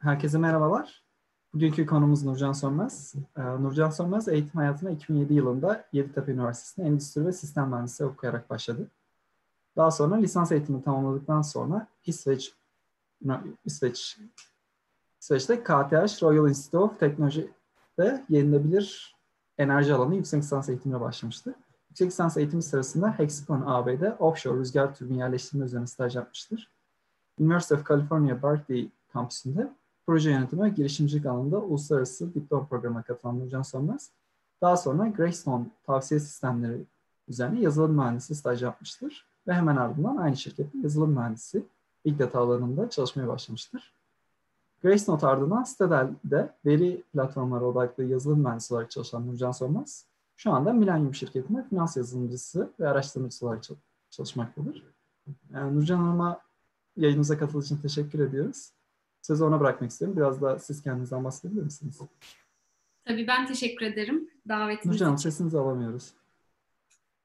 Herkese merhabalar. Bugünkü konumuz Nurcan Sönmez. Ee, Nurcan Sönmez eğitim hayatına 2007 yılında Yeditepe Üniversitesi'nde Endüstri ve Sistem Mühendisliği okuyarak başladı. Daha sonra lisans eğitimini tamamladıktan sonra İsveç, İsveç İsveç'te KTH Royal Institute of Technology'de yenilebilir enerji alanı yüksek lisans eğitimine başlamıştı. Yüksek lisans eğitimi sırasında Hexicon AB'de offshore rüzgar türbin yerleştirme üzerine staj yapmıştır. University of California Berkeley kampüsünde proje yönetimi ve girişimcilik alanında uluslararası diploma programına katılan Nurcan Sönmez, daha sonra Greystone tavsiye sistemleri üzerine yazılım mühendisi staj yapmıştır ve hemen ardından aynı şirkette yazılım mühendisi Big Data alanında çalışmaya başlamıştır. Gracenote ardından Stadel'de veri platformları odaklı yazılım mühendisi olarak çalışan Nurcan Sönmez, şu anda Millennium şirketinde finans yazılımcısı ve araştırmacısı olarak çalışmaktadır. Yani Nurcan Hanım'a yayınımıza katıldığı için teşekkür ediyoruz. Sözü ona bırakmak istiyorum. Biraz da siz kendinizden bahsedebilir misiniz? Tabii ben teşekkür ederim davetiniz Nurcan Hanım sesinizi alamıyoruz.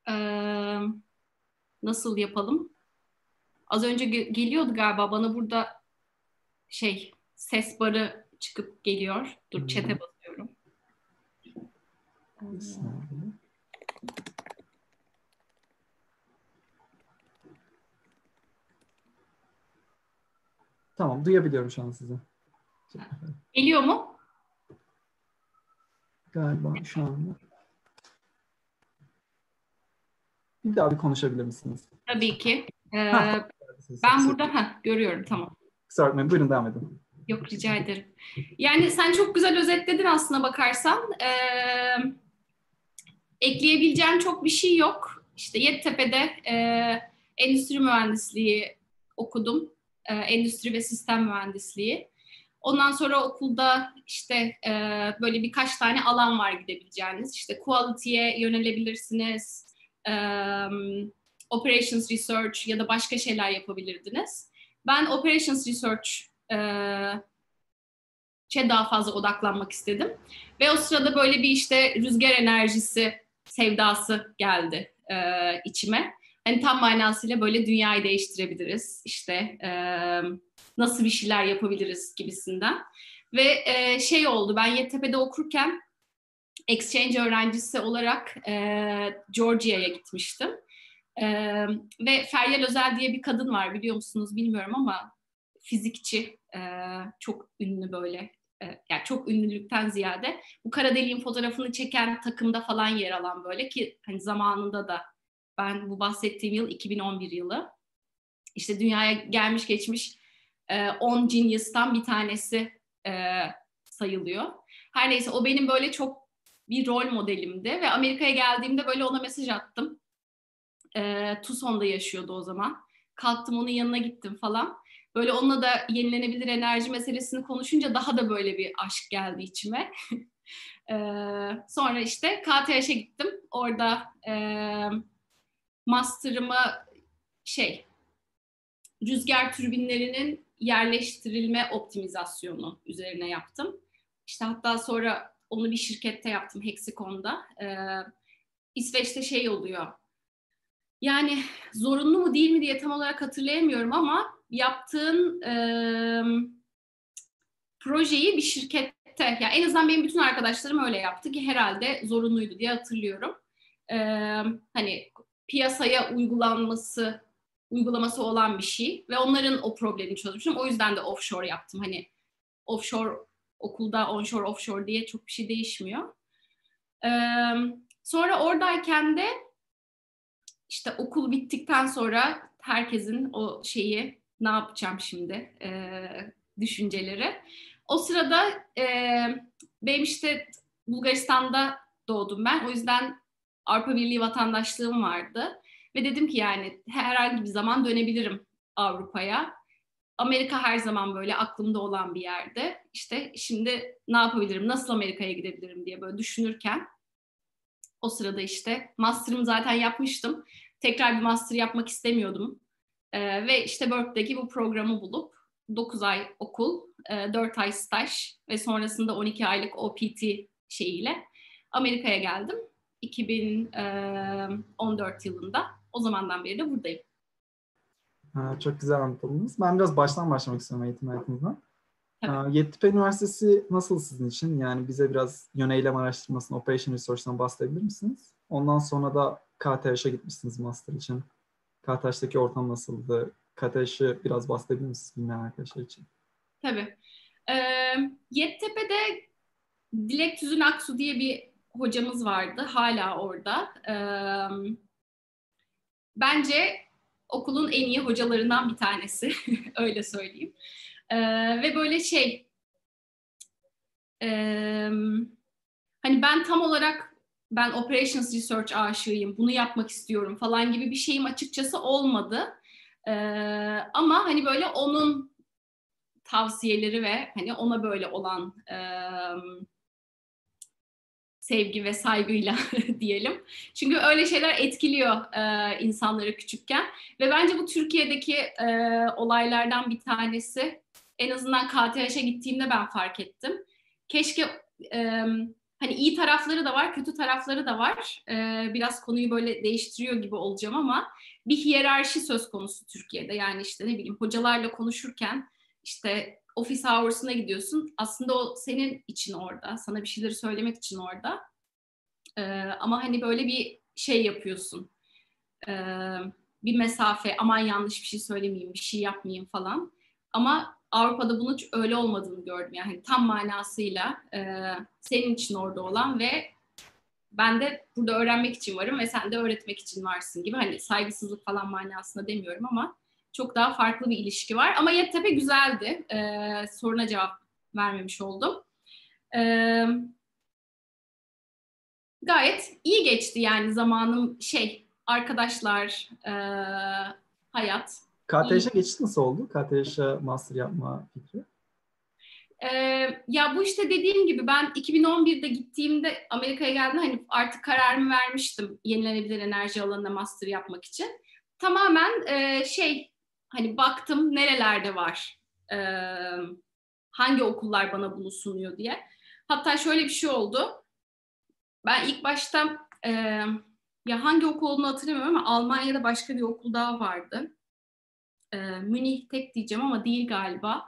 Ee, nasıl yapalım? Az önce ge- geliyordu galiba bana burada şey ses barı çıkıp geliyor. Dur chat'e basıyorum. Tamam, duyabiliyorum şu an sizi. Geliyor mu? Galiba şu anda. Bir daha bir konuşabilir misiniz? Tabii ki. Ee, ben burada ha görüyorum tamam. Kusura bakmayın, buyurun devam edin. Yok rica ederim. Yani sen çok güzel özetledin aslına bakarsan. Ee, ekleyebileceğim çok bir şey yok. İşte Yeditepe'de e, endüstri mühendisliği okudum. E, endüstri ve sistem mühendisliği. Ondan sonra okulda işte e, böyle birkaç tane alan var gidebileceğiniz. İşte quality'ye yönelebilirsiniz. E, operations research ya da başka şeyler yapabilirdiniz. Ben operations research e, şey daha fazla odaklanmak istedim. Ve o sırada böyle bir işte rüzgar enerjisi sevdası geldi e, içime. Hani tam manasıyla böyle dünyayı değiştirebiliriz. İşte e, nasıl bir şeyler yapabiliriz gibisinden. Ve e, şey oldu ben Yeditepe'de okurken exchange öğrencisi olarak e, Georgia'ya gitmiştim. E, ve Feryal Özel diye bir kadın var biliyor musunuz bilmiyorum ama fizikçi e, çok ünlü böyle yani çok ünlülükten ziyade bu kara deliğin fotoğrafını çeken takımda falan yer alan böyle ki hani zamanında da ben bu bahsettiğim yıl 2011 yılı işte dünyaya gelmiş geçmiş 10 e, genius'tan bir tanesi e, sayılıyor. Her neyse o benim böyle çok bir rol modelimdi ve Amerika'ya geldiğimde böyle ona mesaj attım. E, Tucson'da yaşıyordu o zaman. Kalktım onun yanına gittim falan. Böyle onunla da yenilenebilir enerji meselesini konuşunca daha da böyle bir aşk geldi içime. e, sonra işte KTH'e gittim. Orada e, master'ımı şey rüzgar türbinlerinin yerleştirilme optimizasyonu üzerine yaptım. İşte hatta sonra onu bir şirkette yaptım Hexicon'da. Ee, İsveç'te şey oluyor. Yani zorunlu mu değil mi diye tam olarak hatırlayamıyorum ama yaptığın e, projeyi bir şirkette, yani en azından benim bütün arkadaşlarım öyle yaptı ki herhalde zorunluydu diye hatırlıyorum. E, hani piyasaya uygulanması uygulaması olan bir şey ve onların o problemi çözmüşüm. O yüzden de offshore yaptım. Hani offshore okulda onshore offshore diye çok bir şey değişmiyor. Ee, sonra oradayken de işte okul bittikten sonra herkesin o şeyi ne yapacağım şimdi e, düşünceleri. O sırada e, benim işte Bulgaristan'da doğdum ben. O yüzden Avrupa Birliği vatandaşlığım vardı. Ve dedim ki yani herhangi bir zaman dönebilirim Avrupa'ya. Amerika her zaman böyle aklımda olan bir yerde. İşte şimdi ne yapabilirim, nasıl Amerika'ya gidebilirim diye böyle düşünürken o sırada işte master'ımı zaten yapmıştım. Tekrar bir master yapmak istemiyordum. Ee, ve işte Berkeley'deki bu programı bulup 9 ay okul, 4 e, ay staj ve sonrasında 12 aylık OPT şeyiyle Amerika'ya geldim. 2014 yılında. O zamandan beri de buradayım. Ha, çok güzel anlatıldınız. Ben biraz baştan başlamak istiyorum eğitim hayatınızdan. Tabii. Yeditepe Üniversitesi nasıl sizin için? Yani bize biraz yöneylem araştırmasını, Operation Resource'dan bahsedebilir misiniz? Ondan sonra da KTH'e gitmişsiniz master için. KTH'deki ortam nasıldı? KTH'i biraz bahsedebilir misiniz bilmeyen arkadaşlar için? Tabii. Ee, Yeditepe'de Dilek Tüzün Aksu diye bir hocamız vardı. Hala orada. Bence okulun en iyi hocalarından bir tanesi. Öyle söyleyeyim. Ve böyle şey hani ben tam olarak ben operations research aşığıyım, bunu yapmak istiyorum falan gibi bir şeyim açıkçası olmadı. Ama hani böyle onun tavsiyeleri ve hani ona böyle olan e, sevgi ve saygıyla diyelim. Çünkü öyle şeyler etkiliyor e, insanları küçükken ve bence bu Türkiye'deki e, olaylardan bir tanesi. En azından KTH'e gittiğimde ben fark ettim. Keşke e, hani iyi tarafları da var, kötü tarafları da var. E, biraz konuyu böyle değiştiriyor gibi olacağım ama bir hiyerarşi söz konusu Türkiye'de. Yani işte ne bileyim hocalarla konuşurken işte office hours'ına gidiyorsun. Aslında o senin için orada. Sana bir şeyleri söylemek için orada. Ee, ama hani böyle bir şey yapıyorsun. Ee, bir mesafe, aman yanlış bir şey söylemeyeyim, bir şey yapmayayım falan. Ama Avrupa'da bunun öyle olmadığını gördüm. Yani tam manasıyla e, senin için orada olan ve ben de burada öğrenmek için varım ve sen de öğretmek için varsın gibi. Hani saygısızlık falan manasında demiyorum ama çok daha farklı bir ilişki var. Ama Yeditepe güzeldi. Ee, soruna cevap vermemiş oldum. Ee, gayet iyi geçti yani zamanım şey arkadaşlar e, hayat. KTŞ'e geçiş nasıl oldu? KTŞ'e master yapma fikri? Ee, ya bu işte dediğim gibi ben 2011'de gittiğimde Amerika'ya geldim hani artık kararımı vermiştim yenilenebilir enerji alanında master yapmak için. Tamamen e, şey hani baktım nerelerde var, e, hangi okullar bana bunu sunuyor diye. Hatta şöyle bir şey oldu. Ben ilk başta e, ya hangi okul olduğunu hatırlamıyorum ama Almanya'da başka bir okul daha vardı. E, Münih tek diyeceğim ama değil galiba.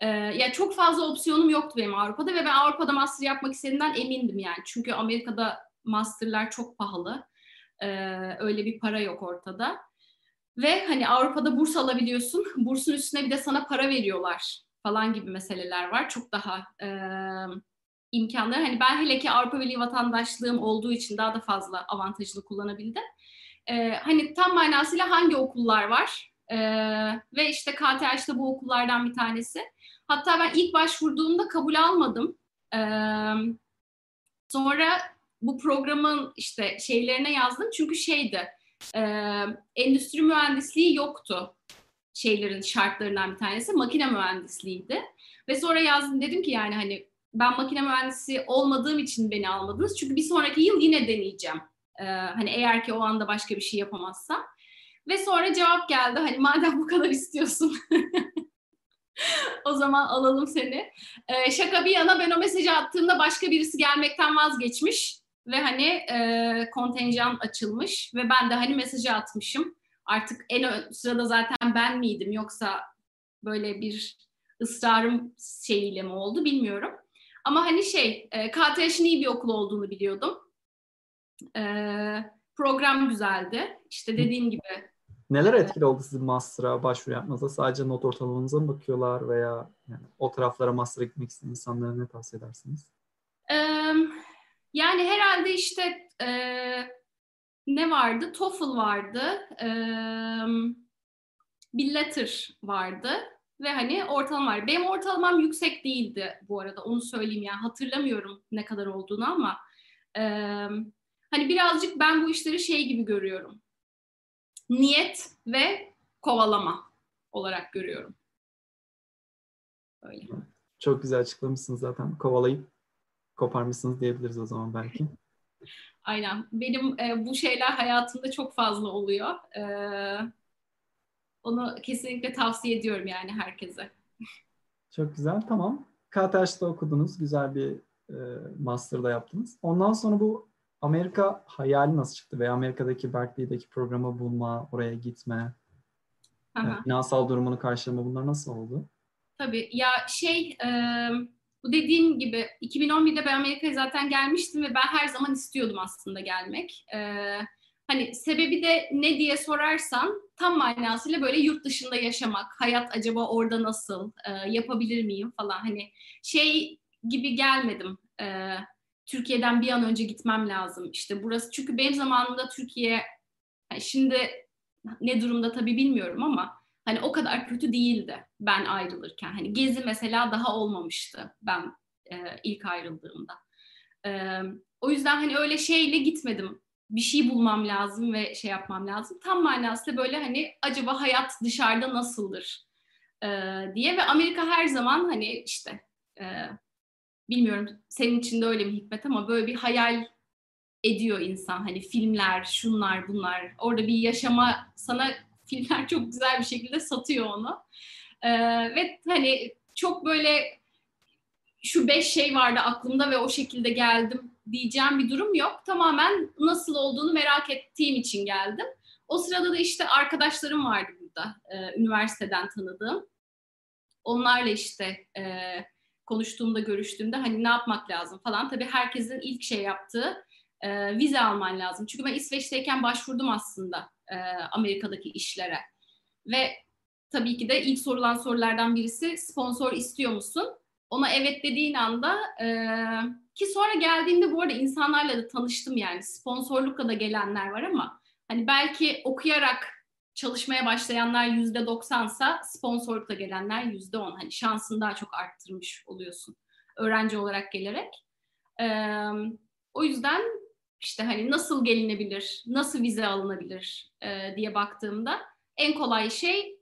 E, ya çok fazla opsiyonum yoktu benim Avrupa'da ve ben Avrupa'da master yapmak istediğimden emindim yani. Çünkü Amerika'da masterlar çok pahalı. E, öyle bir para yok ortada. Ve hani Avrupa'da burs alabiliyorsun. Bursun üstüne bir de sana para veriyorlar falan gibi meseleler var. Çok daha e, imkanları. Hani ben hele ki Avrupa Birliği vatandaşlığım olduğu için daha da fazla avantajını kullanabildim. E, hani tam manasıyla hangi okullar var? E, ve işte KTH'de bu okullardan bir tanesi. Hatta ben ilk başvurduğumda kabul almadım. E, sonra bu programın işte şeylerine yazdım. Çünkü şeydi e, endüstri mühendisliği yoktu şeylerin şartlarından bir tanesi. Makine mühendisliğiydi. Ve sonra yazdım dedim ki yani hani ben makine mühendisi olmadığım için beni almadınız. Çünkü bir sonraki yıl yine deneyeceğim. Ee, hani eğer ki o anda başka bir şey yapamazsam. Ve sonra cevap geldi hani madem bu kadar istiyorsun o zaman alalım seni. Ee, şaka bir yana ben o mesajı attığımda başka birisi gelmekten vazgeçmiş ve hani e, kontenjan açılmış ve ben de hani mesajı atmışım. Artık en ön sırada zaten ben miydim yoksa böyle bir ısrarım şeyiyle mi oldu bilmiyorum. Ama hani şey, e, KTH'in iyi bir okul olduğunu biliyordum. E, program güzeldi. İşte dediğim gibi. Neler etkili oldu sizin master'a başvuru yapmanıza? Sadece not ortalamanıza mı bakıyorlar veya yani o taraflara master'a gitmek isteyen insanlara ne tavsiye edersiniz? Evet yani herhalde işte e, ne vardı? TOEFL vardı. E, bir letter vardı. Ve hani ortalama var. Benim ortalamam yüksek değildi bu arada. Onu söyleyeyim yani. Hatırlamıyorum ne kadar olduğunu ama e, hani birazcık ben bu işleri şey gibi görüyorum. Niyet ve kovalama olarak görüyorum. Öyle. Çok güzel açıklamışsınız zaten. Kovalayıp koparmışsınız diyebiliriz o zaman belki. Aynen. Benim e, bu şeyler hayatımda çok fazla oluyor. E, onu kesinlikle tavsiye ediyorum yani herkese. Çok güzel. Tamam. KTH'da okudunuz. Güzel bir e, master'da yaptınız. Ondan sonra bu Amerika hayali nasıl çıktı? Veya Amerika'daki Berkeley'deki programı bulma, oraya gitme, e, finansal durumunu karşılama bunlar nasıl oldu? tabii. Ya şey, e, bu dediğim gibi 2011'de ben Amerika'ya zaten gelmiştim ve ben her zaman istiyordum aslında gelmek. E, hani sebebi de ne diye sorarsan tam manasıyla böyle yurt dışında yaşamak, hayat acaba orada nasıl, e, yapabilir miyim falan. Hani şey gibi gelmedim. E, Türkiye'den bir an önce gitmem lazım. İşte burası çünkü benim zamanımda Türkiye şimdi ne durumda tabii bilmiyorum ama hani o kadar kötü değildi ben ayrılırken. Hani gezi mesela daha olmamıştı ben e, ilk ayrıldığımda. E, o yüzden hani öyle şeyle gitmedim. Bir şey bulmam lazım ve şey yapmam lazım. Tam manasıyla böyle hani acaba hayat dışarıda nasıldır e, diye ve Amerika her zaman hani işte e, bilmiyorum senin için de öyle mi Hikmet ama böyle bir hayal ediyor insan. Hani filmler, şunlar, bunlar. Orada bir yaşama sana filmler çok güzel bir şekilde satıyor onu. Ee, ve hani çok böyle şu beş şey vardı aklımda ve o şekilde geldim diyeceğim bir durum yok. Tamamen nasıl olduğunu merak ettiğim için geldim. O sırada da işte arkadaşlarım vardı burada, e, üniversiteden tanıdığım. Onlarla işte e, konuştuğumda, görüştüğümde hani ne yapmak lazım falan. Tabii herkesin ilk şey yaptığı e, vize alman lazım. Çünkü ben İsveç'teyken başvurdum aslında e, Amerika'daki işlere. Ve tabii ki de ilk sorulan sorulardan birisi sponsor istiyor musun? Ona evet dediğin anda e, ki sonra geldiğimde bu arada insanlarla da tanıştım yani sponsorlukla da gelenler var ama hani belki okuyarak çalışmaya başlayanlar yüzde doksansa sponsorlukla gelenler yüzde on. Hani şansını daha çok arttırmış oluyorsun öğrenci olarak gelerek. Ee, o yüzden işte hani nasıl gelinebilir, nasıl vize alınabilir e, diye baktığımda en kolay şey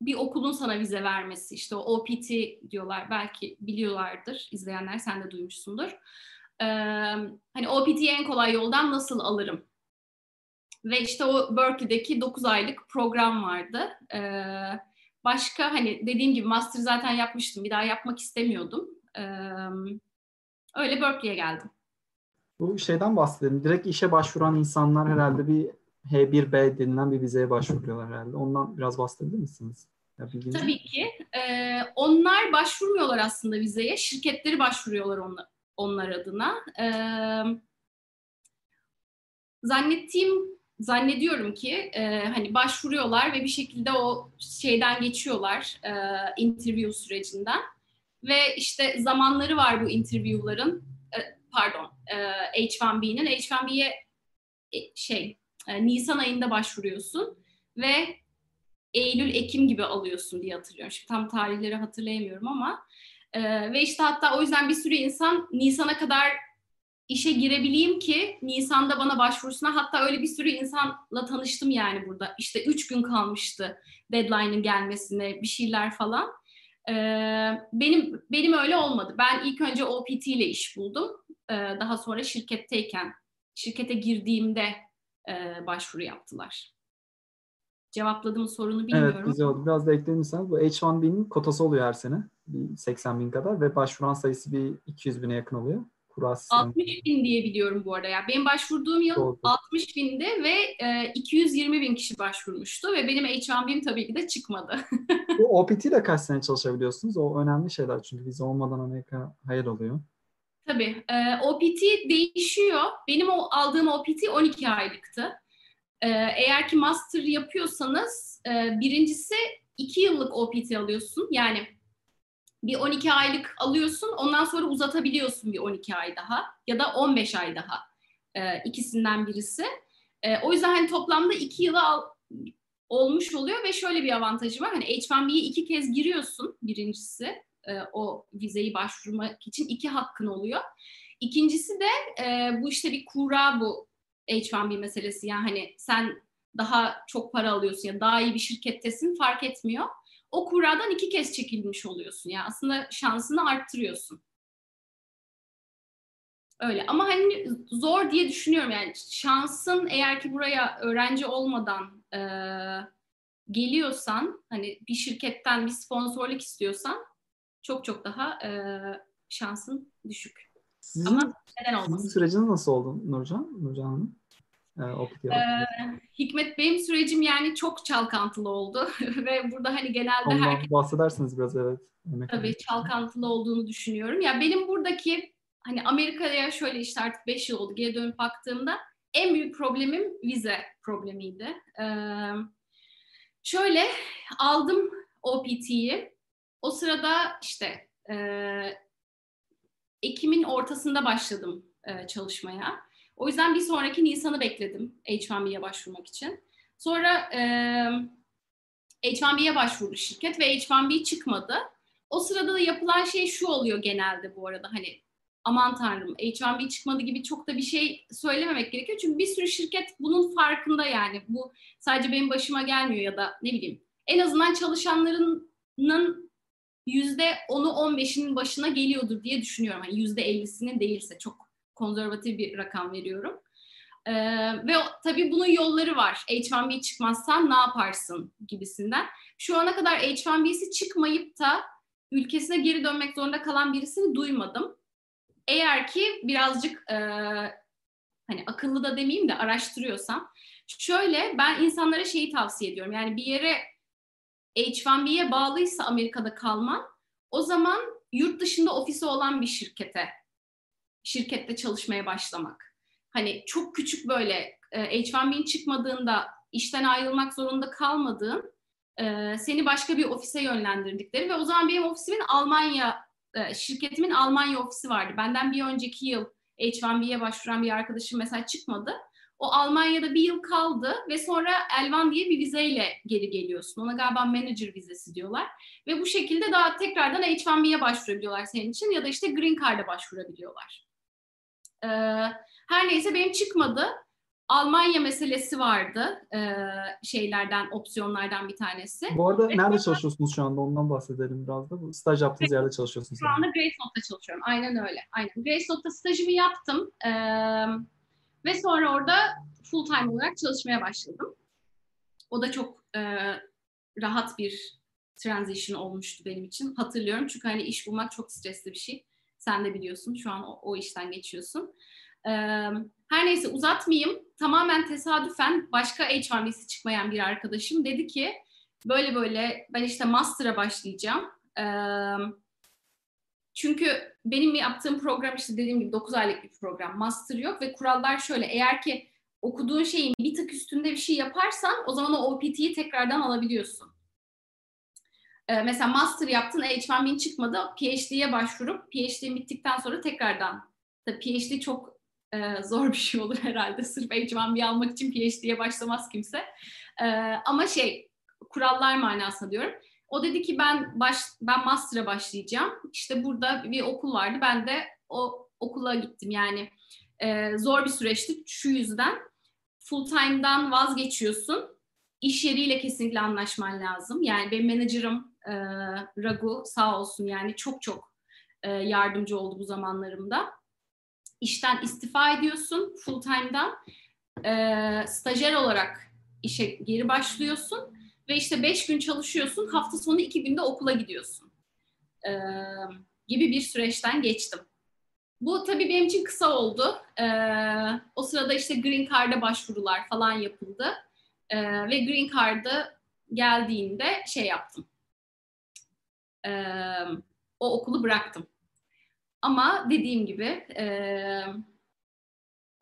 bir okulun sana vize vermesi. İşte o OPT diyorlar belki biliyorlardır izleyenler sen de duymuşsundur. Ee, hani OPT'yi en kolay yoldan nasıl alırım ve işte o Berkeley'deki 9 aylık program vardı. Ee, başka hani dediğim gibi master zaten yapmıştım. Bir daha yapmak istemiyordum. Ee, öyle Berkeley'e geldim. Bu şeyden bahsedelim. Direkt işe başvuran insanlar herhalde bir H1B denilen bir vizeye başvuruyorlar herhalde. Ondan biraz bahsedebilir misiniz? Ya Tabii ki. Ee, onlar başvurmuyorlar aslında vizeye. Şirketleri başvuruyorlar onlar, onlar adına. Ee, zannettiğim zannediyorum ki e, hani başvuruyorlar ve bir şekilde o şeyden geçiyorlar e, interview sürecinden ve işte zamanları var bu interview'ların pardon e, H1B'nin H1B'ye e, şey e, Nisan ayında başvuruyorsun ve Eylül Ekim gibi alıyorsun diye hatırlıyorum. Şimdi tam tarihleri hatırlayamıyorum ama e, ve işte hatta o yüzden bir sürü insan Nisan'a kadar işe girebileyim ki Nisan'da bana başvurusuna hatta öyle bir sürü insanla tanıştım yani burada. İşte üç gün kalmıştı deadline'ın gelmesine bir şeyler falan. Ee, benim benim öyle olmadı. Ben ilk önce OPT ile iş buldum. Ee, daha sonra şirketteyken, şirkete girdiğimde e, başvuru yaptılar. Cevapladım sorunu bilmiyorum. Evet güzel oldu. Biraz da eklemişseniz bu H1B'nin kotası oluyor her sene. Bir 80 bin kadar ve başvuran sayısı bir 200 bine yakın oluyor kurası. 60 bin diye biliyorum bu arada. Yani benim başvurduğum yıl Doğru. 60 bindi ve e, 220 bin kişi başvurmuştu ve benim H1B'm tabii ki de çıkmadı. bu OPT ile kaç sene çalışabiliyorsunuz? O önemli şeyler çünkü vize olmadan Amerika hayır oluyor. Tabii. E, OPT değişiyor. Benim o aldığım OPT 12 aylıktı. E, eğer ki master yapıyorsanız e, birincisi 2 yıllık OPT alıyorsun. Yani bir 12 aylık alıyorsun ondan sonra uzatabiliyorsun bir 12 ay daha ya da 15 ay daha e, ikisinden birisi. E, o yüzden hani toplamda 2 yılı al, olmuş oluyor ve şöyle bir avantajı var. Hani H1B'ye iki kez giriyorsun birincisi e, o vizeyi başvurmak için iki hakkın oluyor. İkincisi de e, bu işte bir kura bu H1B meselesi yani hani sen daha çok para alıyorsun ya daha iyi bir şirkettesin fark etmiyor o kuradan iki kez çekilmiş oluyorsun. Yani aslında şansını arttırıyorsun. Öyle ama hani zor diye düşünüyorum yani şansın eğer ki buraya öğrenci olmadan e, geliyorsan hani bir şirketten bir sponsorluk istiyorsan çok çok daha e, şansın düşük. Sizin, ama neden olmasın? Sizin süreciniz nasıl oldu Nurcan? Nurcan Hanım? Ee, Hikmet benim sürecim yani çok çalkantılı oldu ve burada hani genelde Ondan herkes... bahsedersiniz biraz evet. Örnek tabii çalkantılı olduğunu düşünüyorum. Ya benim buradaki hani Amerika'ya şöyle işte artık 5 yıl oldu geri dönüp baktığımda en büyük problemim vize problemiydi. Ee, şöyle aldım OPT'yi. O sırada işte e, Ekim'in ortasında başladım e, çalışmaya. O yüzden bir sonraki Nisan'ı bekledim H1B'ye başvurmak için. Sonra e, H1B'ye başvurdu şirket ve H1B çıkmadı. O sırada da yapılan şey şu oluyor genelde bu arada hani aman tanrım H1B çıkmadı gibi çok da bir şey söylememek gerekiyor. Çünkü bir sürü şirket bunun farkında yani. Bu sadece benim başıma gelmiyor ya da ne bileyim. En azından çalışanlarının yüzde onu 15'inin başına geliyordur diye düşünüyorum. Yani yüzde 50'sinin değilse çok konservatif bir rakam veriyorum. Ee, ve tabii bunun yolları var. H1B çıkmazsan ne yaparsın gibisinden. Şu ana kadar H1B'si çıkmayıp da ülkesine geri dönmek zorunda kalan birisini duymadım. Eğer ki birazcık e, hani akıllı da demeyeyim de araştırıyorsam şöyle ben insanlara şeyi tavsiye ediyorum. Yani bir yere H1B'ye bağlıysa Amerika'da kalman o zaman yurt dışında ofisi olan bir şirkete şirkette çalışmaya başlamak. Hani çok küçük böyle e, H1B'nin çıkmadığında işten ayrılmak zorunda kalmadığın e, seni başka bir ofise yönlendirdikleri ve o zaman benim ofisimin Almanya e, şirketimin Almanya ofisi vardı. Benden bir önceki yıl H1B'ye başvuran bir arkadaşım mesela çıkmadı. O Almanya'da bir yıl kaldı ve sonra Elvan diye bir vizeyle geri geliyorsun. Ona galiba manager vizesi diyorlar. Ve bu şekilde daha tekrardan H1B'ye başvurabiliyorlar senin için ya da işte Green Card'a başvurabiliyorlar. Ee, her neyse benim çıkmadı. Almanya meselesi vardı e, şeylerden, opsiyonlardan bir tanesi. Bu arada Ve nerede çalışıyorsunuz şu anda? Ondan bahsedelim biraz da. Bu staj yaptığınız yerde çalışıyorsunuz. Şu anda Grace Note'da çalışıyorum. Aynen öyle. Aynen. Grace Note'da stajımı yaptım. E, ve sonra orada full time olarak çalışmaya başladım. O da çok e, rahat bir transition olmuştu benim için. Hatırlıyorum çünkü hani iş bulmak çok stresli bir şey. Sen de biliyorsun şu an o, o işten geçiyorsun. Ee, her neyse uzatmayayım. Tamamen tesadüfen başka H1B'si çıkmayan bir arkadaşım dedi ki böyle böyle ben işte master'a başlayacağım. Ee, çünkü benim yaptığım program işte dediğim gibi 9 aylık bir program. Master yok ve kurallar şöyle. Eğer ki okuduğun şeyin bir tık üstünde bir şey yaparsan o zaman o OPT'yi tekrardan alabiliyorsun. Ee, mesela master yaptın, H1B'in çıkmadı. PhD'ye başvurup PhD bittikten sonra tekrardan. Tabii PhD çok e, zor bir şey olur herhalde. Sırf H1B almak için PhD'ye başlamaz kimse. E, ama şey kurallar manasında diyorum. O dedi ki ben baş, ben master'a başlayacağım. İşte burada bir okul vardı. Ben de o okula gittim. Yani e, zor bir süreçti şu yüzden. Full time'dan vazgeçiyorsun. İş yeriyle kesinlikle anlaşman lazım. Yani benim menajerim e, Ragu sağ olsun yani çok çok e, yardımcı oldu bu zamanlarımda işten istifa ediyorsun full time'dan. E, stajyer olarak işe geri başlıyorsun ve işte beş gün çalışıyorsun. Hafta sonu iki günde okula gidiyorsun. E, gibi bir süreçten geçtim. Bu tabii benim için kısa oldu. E, o sırada işte Green Card'a başvurular falan yapıldı. E, ve Green Card'ı geldiğinde şey yaptım. E, o okulu bıraktım. Ama dediğim gibi e,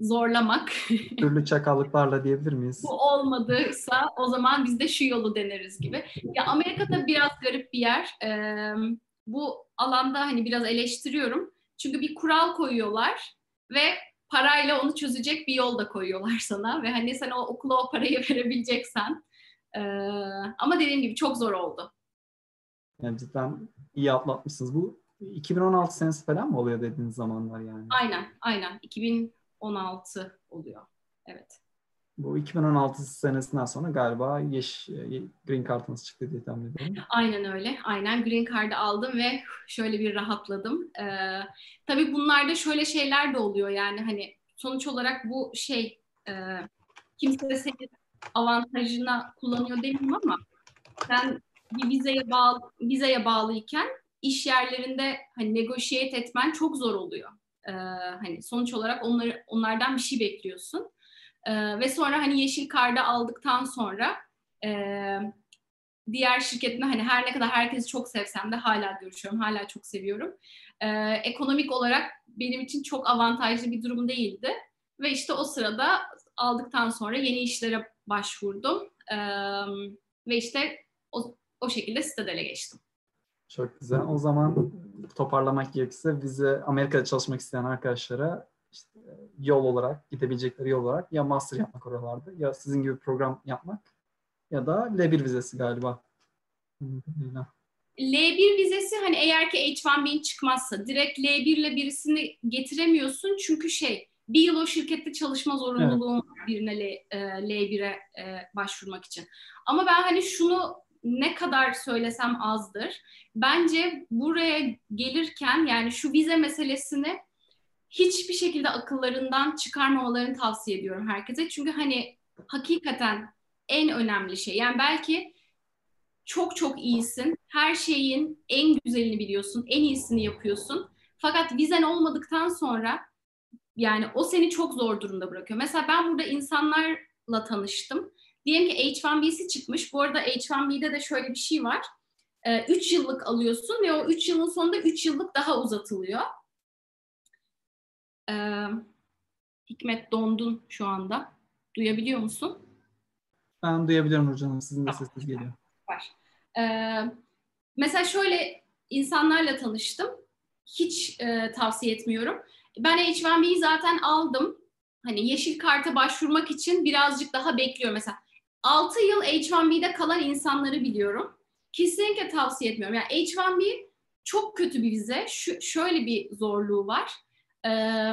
zorlamak. Türlü çakallıklarla diyebilir miyiz? Bu olmadıysa o zaman biz de şu yolu deneriz gibi. Ya Amerika'da biraz garip bir yer. E, bu alanda hani biraz eleştiriyorum. Çünkü bir kural koyuyorlar ve parayla onu çözecek bir yol da koyuyorlar sana. Ve hani sen o okula o parayı verebileceksen. E, ama dediğim gibi çok zor oldu. Yani cidden iyi atlatmışsınız. Bu 2016 senesi falan mı oluyor dediğiniz zamanlar yani? Aynen, aynen. 2016 oluyor. Evet. Bu 2016 senesinden sonra galiba yeş, Green Card'ınız çıktı diye tahmin ediyorum. Aynen öyle. Aynen Green Card'ı aldım ve şöyle bir rahatladım. Ee, tabii bunlarda şöyle şeyler de oluyor yani hani sonuç olarak bu şey e, kimse senin avantajına kullanıyor demeyeyim ama sen bir vizeye bağlı vizeye bağlıyken iş yerlerinde hani negotiate etmen çok zor oluyor. Ee, hani sonuç olarak onları onlardan bir şey bekliyorsun. E, ve sonra hani yeşil karda aldıktan sonra e, diğer şirketimde hani her ne kadar herkesi çok sevsem de hala görüşüyorum, hala çok seviyorum. E, ekonomik olarak benim için çok avantajlı bir durum değildi. Ve işte o sırada aldıktan sonra yeni işlere başvurdum. E, ve işte o, o şekilde Citadel'e geçtim. Çok güzel. O zaman toparlamak gerekirse bize Amerika'da çalışmak isteyen arkadaşlara işte yol olarak, gidebilecekleri yol olarak ya master yapmak oralarda ya sizin gibi program yapmak ya da L1 vizesi galiba. L1 vizesi hani eğer ki H1B'in çıkmazsa direkt L1 ile birisini getiremiyorsun çünkü şey bir yıl o şirkette çalışma zorunluluğum evet. birine L, e, L1'e e, başvurmak için. Ama ben hani şunu ne kadar söylesem azdır. Bence buraya gelirken yani şu vize meselesini hiçbir şekilde akıllarından çıkarmamalarını tavsiye ediyorum herkese. Çünkü hani hakikaten en önemli şey. Yani belki çok çok iyisin. Her şeyin en güzelini biliyorsun. En iyisini yapıyorsun. Fakat vizen olmadıktan sonra yani o seni çok zor durumda bırakıyor. Mesela ben burada insanlarla tanıştım. Diyelim ki H1B'si çıkmış. Bu arada H1B'de de şöyle bir şey var. 3 ee, yıllık alıyorsun ve o 3 yılın sonunda 3 yıllık daha uzatılıyor. Ee, Hikmet dondun şu anda. Duyabiliyor musun? Ben duyabiliyorum hocam. Sizin de sesiniz geliyor. Var. Ee, mesela şöyle insanlarla tanıştım. Hiç e, tavsiye etmiyorum. Ben H1B'yi zaten aldım. Hani yeşil karta başvurmak için birazcık daha bekliyorum. Mesela 6 yıl H1B'de kalan insanları biliyorum. Kesinlikle tavsiye etmiyorum. Yani H1B çok kötü bir vize. Şu, şöyle bir zorluğu var. Ee,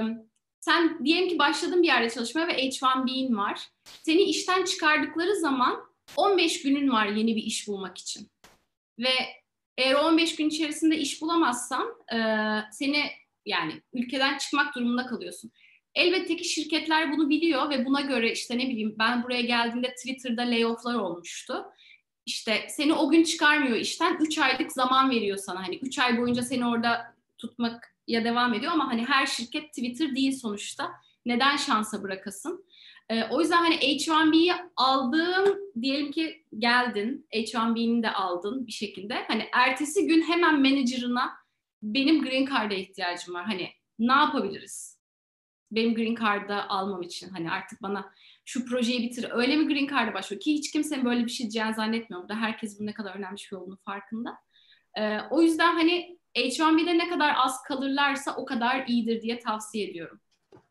sen diyelim ki başladın bir yerde çalışmaya ve H1B'in var. Seni işten çıkardıkları zaman 15 günün var yeni bir iş bulmak için. Ve eğer 15 gün içerisinde iş bulamazsan e, seni yani ülkeden çıkmak durumunda kalıyorsun. Elbette ki şirketler bunu biliyor ve buna göre işte ne bileyim ben buraya geldiğimde Twitter'da layoff'lar olmuştu. İşte seni o gün çıkarmıyor işten 3 aylık zaman veriyor sana. Hani 3 ay boyunca seni orada tutmak ya devam ediyor ama hani her şirket Twitter değil sonuçta. Neden şansa bırakasın? Ee, o yüzden hani H1B'yi aldığım diyelim ki geldin H1B'ni de aldın bir şekilde. Hani ertesi gün hemen menajerına benim green card'a ihtiyacım var. Hani ne yapabiliriz? Benim green card'ı almam için hani artık bana şu projeyi bitir. Öyle mi green card'a başlıyor ki hiç kimsenin böyle bir şey diyeceğini zannetmiyorum. Burada herkes bunun ne kadar önemli bir şey olduğunu farkında. Ee, o yüzden hani H1B'de ne kadar az kalırlarsa o kadar iyidir diye tavsiye ediyorum.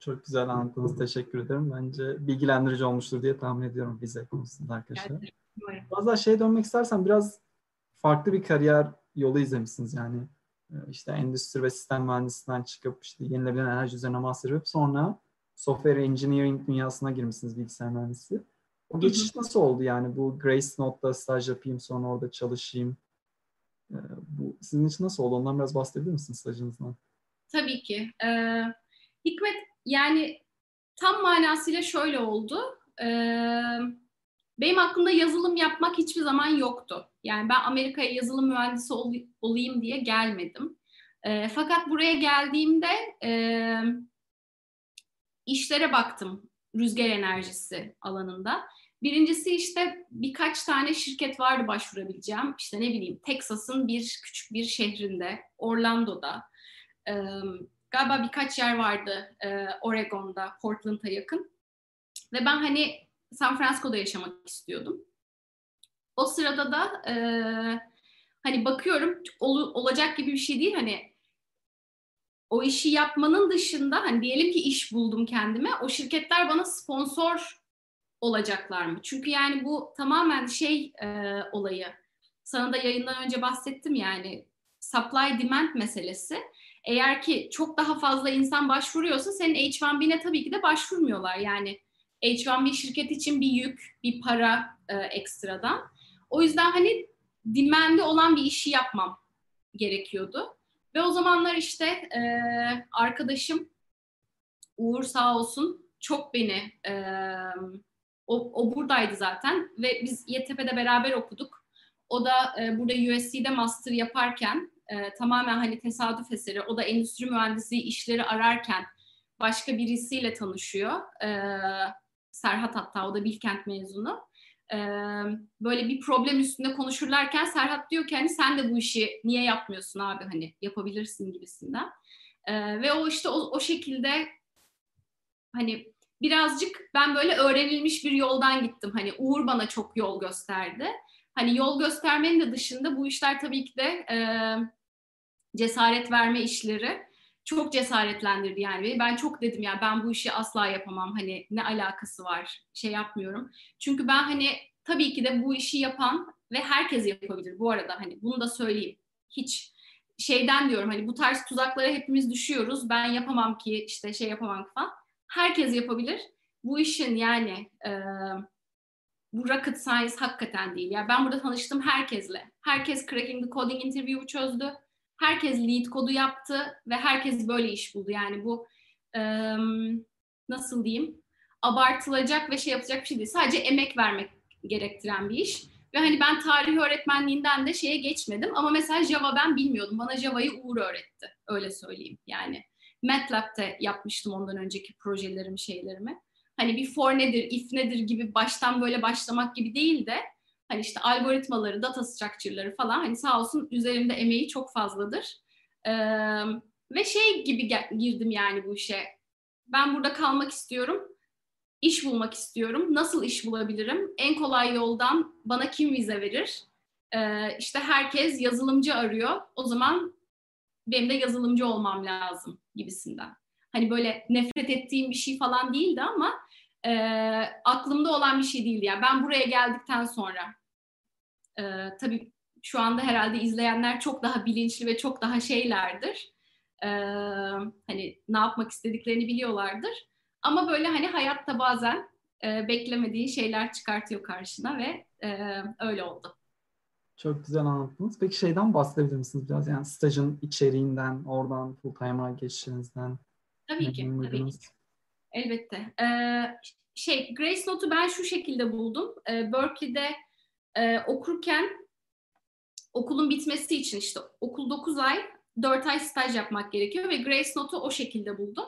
Çok güzel anlattınız. Teşekkür ederim. Bence bilgilendirici olmuştur diye tahmin ediyorum vize konusunda arkadaşlar. Bazen şey dönmek istersen biraz farklı bir kariyer yolu izlemişsiniz yani. Ee, işte endüstri ve sistem mühendisinden çıkıp işte yenilebilen enerji üzerine master yapıp sonra software engineering dünyasına girmişsiniz bilgisayar mühendisi. O geçiş nasıl oldu yani bu Grace Note'da staj yapayım sonra orada çalışayım. Ee, bu sizin için nasıl oldu? Ondan biraz bahsedebilir misiniz stajınızdan? Tabii ki. Ee, Hikmet yani tam manasıyla şöyle oldu. Ee, benim aklımda yazılım yapmak hiçbir zaman yoktu. Yani ben Amerika'ya yazılım mühendisi ol, olayım diye gelmedim. E, fakat buraya geldiğimde e, işlere baktım rüzgar enerjisi alanında. Birincisi işte birkaç tane şirket vardı başvurabileceğim. İşte ne bileyim Texas'ın bir küçük bir şehrinde, Orlando'da. E, galiba birkaç yer vardı e, Oregon'da, Portland'a yakın. Ve ben hani San Francisco'da yaşamak istiyordum. O sırada da e, hani bakıyorum ol, olacak gibi bir şey değil. Hani o işi yapmanın dışında hani diyelim ki iş buldum kendime. O şirketler bana sponsor olacaklar mı? Çünkü yani bu tamamen şey e, olayı. Sana da yayından önce bahsettim yani supply demand meselesi. Eğer ki çok daha fazla insan başvuruyorsa senin H1B'ne tabii ki de başvurmuyorlar. Yani H1B şirket için bir yük, bir para e, ekstradan. O yüzden hani dimende olan bir işi yapmam gerekiyordu. Ve o zamanlar işte e, arkadaşım Uğur sağ olsun çok beni e, o, o buradaydı zaten ve biz YTP'de beraber okuduk. O da e, burada USC'de master yaparken e, tamamen hani tesadüf eseri. O da endüstri mühendisliği işleri ararken başka birisiyle tanışıyor. E, Serhat hatta o da Bilkent mezunu. Böyle bir problem üstünde konuşurlarken Serhat diyor ki hani sen de bu işi niye yapmıyorsun abi hani yapabilirsin gibisinden. Ve o işte o, o şekilde hani birazcık ben böyle öğrenilmiş bir yoldan gittim. Hani Uğur bana çok yol gösterdi. Hani yol göstermenin de dışında bu işler tabii ki de e, cesaret verme işleri çok cesaretlendirdi yani. Ben çok dedim ya ben bu işi asla yapamam. Hani ne alakası var? Şey yapmıyorum. Çünkü ben hani tabii ki de bu işi yapan ve herkes yapabilir bu arada hani bunu da söyleyeyim. Hiç şeyden diyorum hani bu tarz tuzaklara hepimiz düşüyoruz. Ben yapamam ki işte şey yapamam falan. Herkes yapabilir. Bu işin yani e, bu rocket science hakikaten değil. Yani ben burada tanıştım herkesle. Herkes Cracking the Coding interview'u çözdü. Herkes lead kodu yaptı ve herkes böyle iş buldu. Yani bu nasıl diyeyim abartılacak ve şey yapacak bir şey değil. Sadece emek vermek gerektiren bir iş. Ve hani ben tarih öğretmenliğinden de şeye geçmedim ama mesela Java ben bilmiyordum. Bana Java'yı Uğur öğretti. Öyle söyleyeyim yani. MATLab'te yapmıştım ondan önceki projelerimi, şeylerimi. Hani bir for nedir, if nedir gibi baştan böyle başlamak gibi değil de hani işte algoritmaları, data structure'ları falan hani sağ olsun üzerimde emeği çok fazladır. Ee, ve şey gibi girdim yani bu işe. Ben burada kalmak istiyorum iş bulmak istiyorum. Nasıl iş bulabilirim? En kolay yoldan bana kim vize verir? Ee, işte herkes yazılımcı arıyor. O zaman benim de yazılımcı olmam lazım gibisinden. Hani böyle nefret ettiğim bir şey falan değildi ama e, aklımda olan bir şey değildi. Yani ben buraya geldikten sonra e, tabii şu anda herhalde izleyenler çok daha bilinçli ve çok daha şeylerdir. E, hani ne yapmak istediklerini biliyorlardır. Ama böyle hani hayatta bazen e, beklemediğin şeyler çıkartıyor karşına ve e, öyle oldu. Çok güzel anlattınız. Peki şeyden bahsedebilir misiniz biraz? Yani stajın içeriğinden, oradan full time'a geçişinizden. Tabii ki, tabii ki. Elbette. Ee, şey, Grace Note'u ben şu şekilde buldum. Ee, Berkeley'de e, okurken okulun bitmesi için işte okul 9 ay, 4 ay staj yapmak gerekiyor ve Grace Note'u o şekilde buldum.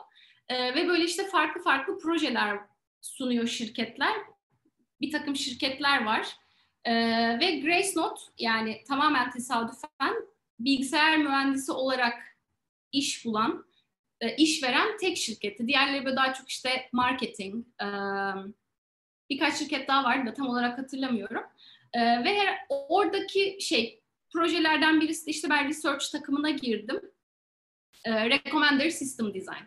E, ve böyle işte farklı farklı projeler sunuyor şirketler. Bir takım şirketler var. E, ve Grace Note yani tamamen tesadüfen bilgisayar mühendisi olarak iş bulan, e, iş veren tek şirketti. Diğerleri böyle daha çok işte marketing, e, birkaç şirket daha vardı da tam olarak hatırlamıyorum. E, ve her, oradaki şey projelerden birisi de işte ben research takımına girdim. E, Recommender System Design.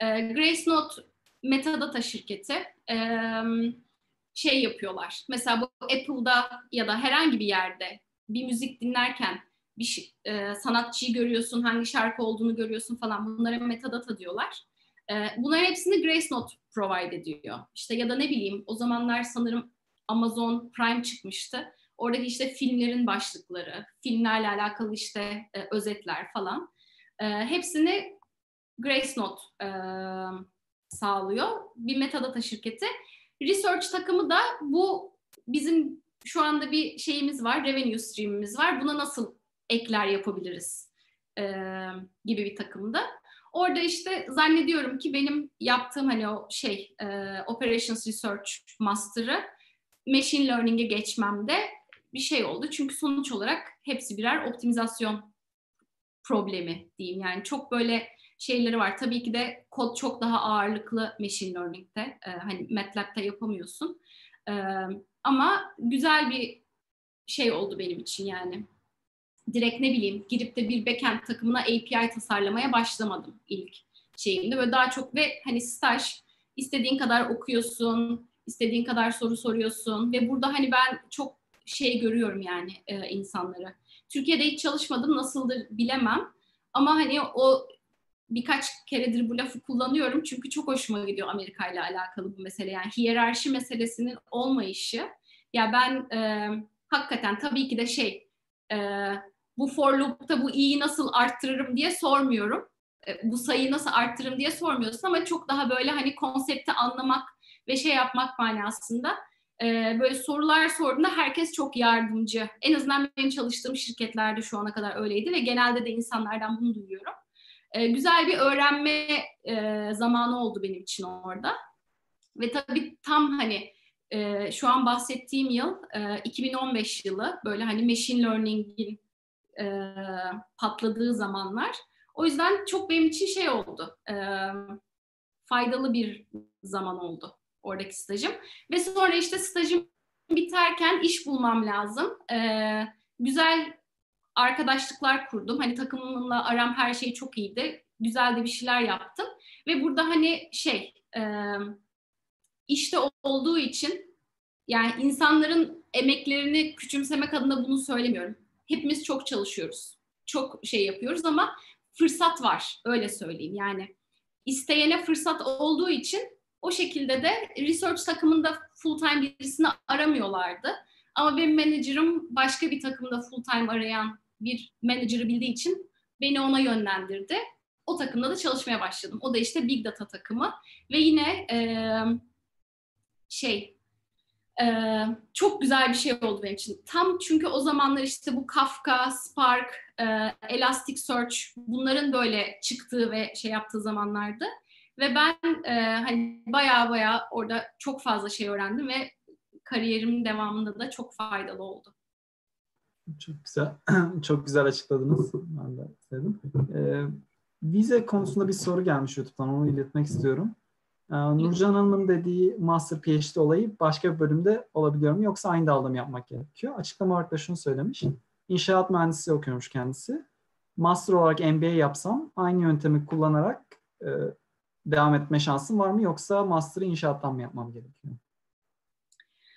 E, Grace Note metadata şirketi e, şey yapıyorlar. Mesela bu Apple'da ya da herhangi bir yerde bir müzik dinlerken bir e, sanatçıyı görüyorsun, hangi şarkı olduğunu görüyorsun falan. Bunlara metadata diyorlar. E, bunların hepsini Grace Note provide ediyor. İşte ya da ne bileyim o zamanlar sanırım Amazon Prime çıkmıştı. Oradaki işte filmlerin başlıkları, filmlerle alakalı işte e, özetler falan. E, hepsini Grace Note e, sağlıyor. Bir metadata şirketi. Research takımı da bu bizim şu anda bir şeyimiz var, revenue stream'imiz var. Buna nasıl ekler yapabiliriz e, gibi bir takımda. Orada işte zannediyorum ki benim yaptığım hani o şey e, Operations Research Master'ı Machine Learning'e geçmemde bir şey oldu. Çünkü sonuç olarak hepsi birer optimizasyon problemi diyeyim. Yani çok böyle şeyleri var. Tabii ki de kod çok daha ağırlıklı machine learning'de. E, hani MATLAB'da yapamıyorsun. E, ama güzel bir şey oldu benim için yani. Direkt ne bileyim girip de bir backend takımına API tasarlamaya başlamadım ilk şeyimde. Böyle daha çok ve hani staj istediğin kadar okuyorsun, istediğin kadar soru soruyorsun ve burada hani ben çok şey görüyorum yani e, insanları. Türkiye'de hiç çalışmadım nasıldır bilemem ama hani o birkaç keredir bu lafı kullanıyorum çünkü çok hoşuma gidiyor Amerika ile alakalı bu mesele. Yani hiyerarşi meselesinin olmayışı. Ya ben e, hakikaten tabii ki de şey e, bu for loop'ta bu i'yi nasıl arttırırım diye sormuyorum. E, bu sayıyı nasıl arttırırım diye sormuyorsun ama çok daha böyle hani konsepti anlamak ve şey yapmak manasında e, böyle sorular sorduğunda herkes çok yardımcı. En azından benim çalıştığım şirketlerde şu ana kadar öyleydi ve genelde de insanlardan bunu duyuyorum. E, güzel bir öğrenme e, zamanı oldu benim için orada. Ve tabii tam hani e, şu an bahsettiğim yıl e, 2015 yılı böyle hani machine learning'in e, patladığı zamanlar. O yüzden çok benim için şey oldu. E, faydalı bir zaman oldu oradaki stajım. Ve sonra işte stajım biterken iş bulmam lazım. E, güzel arkadaşlıklar kurdum. Hani takımımla aram her şey çok iyiydi. Güzel de bir şeyler yaptım. Ve burada hani şey e, işte olduğu için yani insanların emeklerini küçümsemek adına bunu söylemiyorum. Hepimiz çok çalışıyoruz. Çok şey yapıyoruz ama fırsat var öyle söyleyeyim. Yani isteyene fırsat olduğu için o şekilde de research takımında full time birisini aramıyorlardı. Ama benim menajerim başka bir takımda full time arayan bir menajerı bildiği için beni ona yönlendirdi. O takımda da çalışmaya başladım. O da işte Big Data takımı ve yine e, şey e, çok güzel bir şey oldu benim için. Tam çünkü o zamanlar işte bu Kafka, Spark, e, Elasticsearch bunların böyle çıktığı ve şey yaptığı zamanlardı. Ve ben e, hani baya baya orada çok fazla şey öğrendim ve kariyerimin devamında da çok faydalı oldu. Çok güzel. çok güzel açıkladınız. Ben de istedim. Ee, vize konusunda bir soru gelmiş YouTube'dan. Onu iletmek istiyorum. Ee, Nurcan Hanım'ın dediği Master PhD olayı başka bir bölümde olabiliyor mu yoksa aynı dalda mı yapmak gerekiyor? Açıklama olarak da şunu söylemiş. İnşaat mühendisliği okuyormuş kendisi. Master olarak MBA yapsam aynı yöntemi kullanarak e, devam etme şansım var mı yoksa Master'ı inşaattan mı yapmam gerekiyor?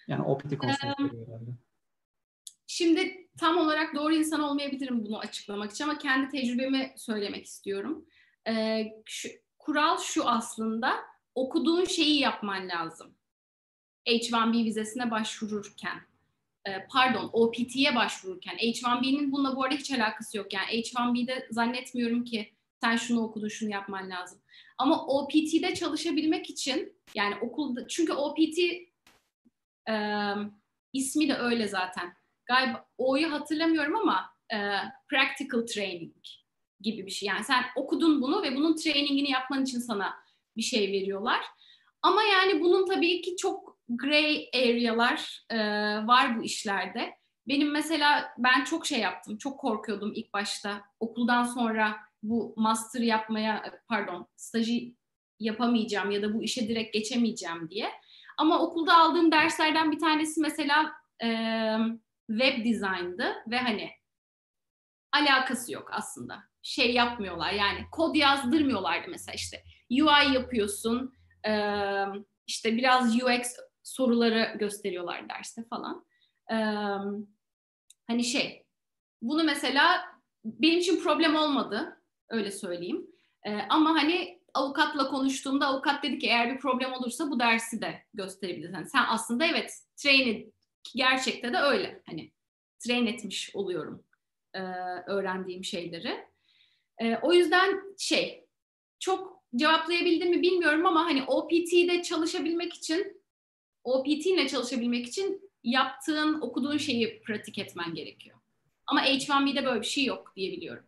Yani OPT um, herhalde. Şimdi tam olarak doğru insan olmayabilirim bunu açıklamak için ama kendi tecrübemi söylemek istiyorum. Ee, şu, kural şu aslında okuduğun şeyi yapman lazım. H1B vizesine başvururken. Pardon OPT'ye başvururken. H1B'nin bununla bu arada hiç alakası yok. Yani H1B'de zannetmiyorum ki sen şunu okudun şunu yapman lazım. Ama OPT'de çalışabilmek için yani okulda çünkü OPT e, ismi de öyle zaten. Galiba O'yu hatırlamıyorum ama e, practical training gibi bir şey. Yani sen okudun bunu ve bunun trainingini yapman için sana bir şey veriyorlar. Ama yani bunun tabii ki çok gray arealar e, var bu işlerde. Benim mesela ben çok şey yaptım, çok korkuyordum ilk başta. Okuldan sonra bu master yapmaya, pardon stajı yapamayacağım ya da bu işe direkt geçemeyeceğim diye. Ama okulda aldığım derslerden bir tanesi mesela e, web design'dı ve hani alakası yok aslında. Şey yapmıyorlar yani kod yazdırmıyorlardı mesela işte UI yapıyorsun e, işte biraz UX soruları gösteriyorlar derste falan. E, hani şey bunu mesela benim için problem olmadı öyle söyleyeyim. E, ama hani avukatla konuştuğumda avukat dedi ki eğer bir problem olursa bu dersi de gösterebilirsin. Yani sen aslında evet train gerçekte de öyle hani train etmiş oluyorum e, öğrendiğim şeyleri. E, o yüzden şey çok cevaplayabildim mi bilmiyorum ama hani OPT'de çalışabilmek için OPT ile çalışabilmek için yaptığın, okuduğun şeyi pratik etmen gerekiyor. Ama H1B'de böyle bir şey yok diyebiliyorum.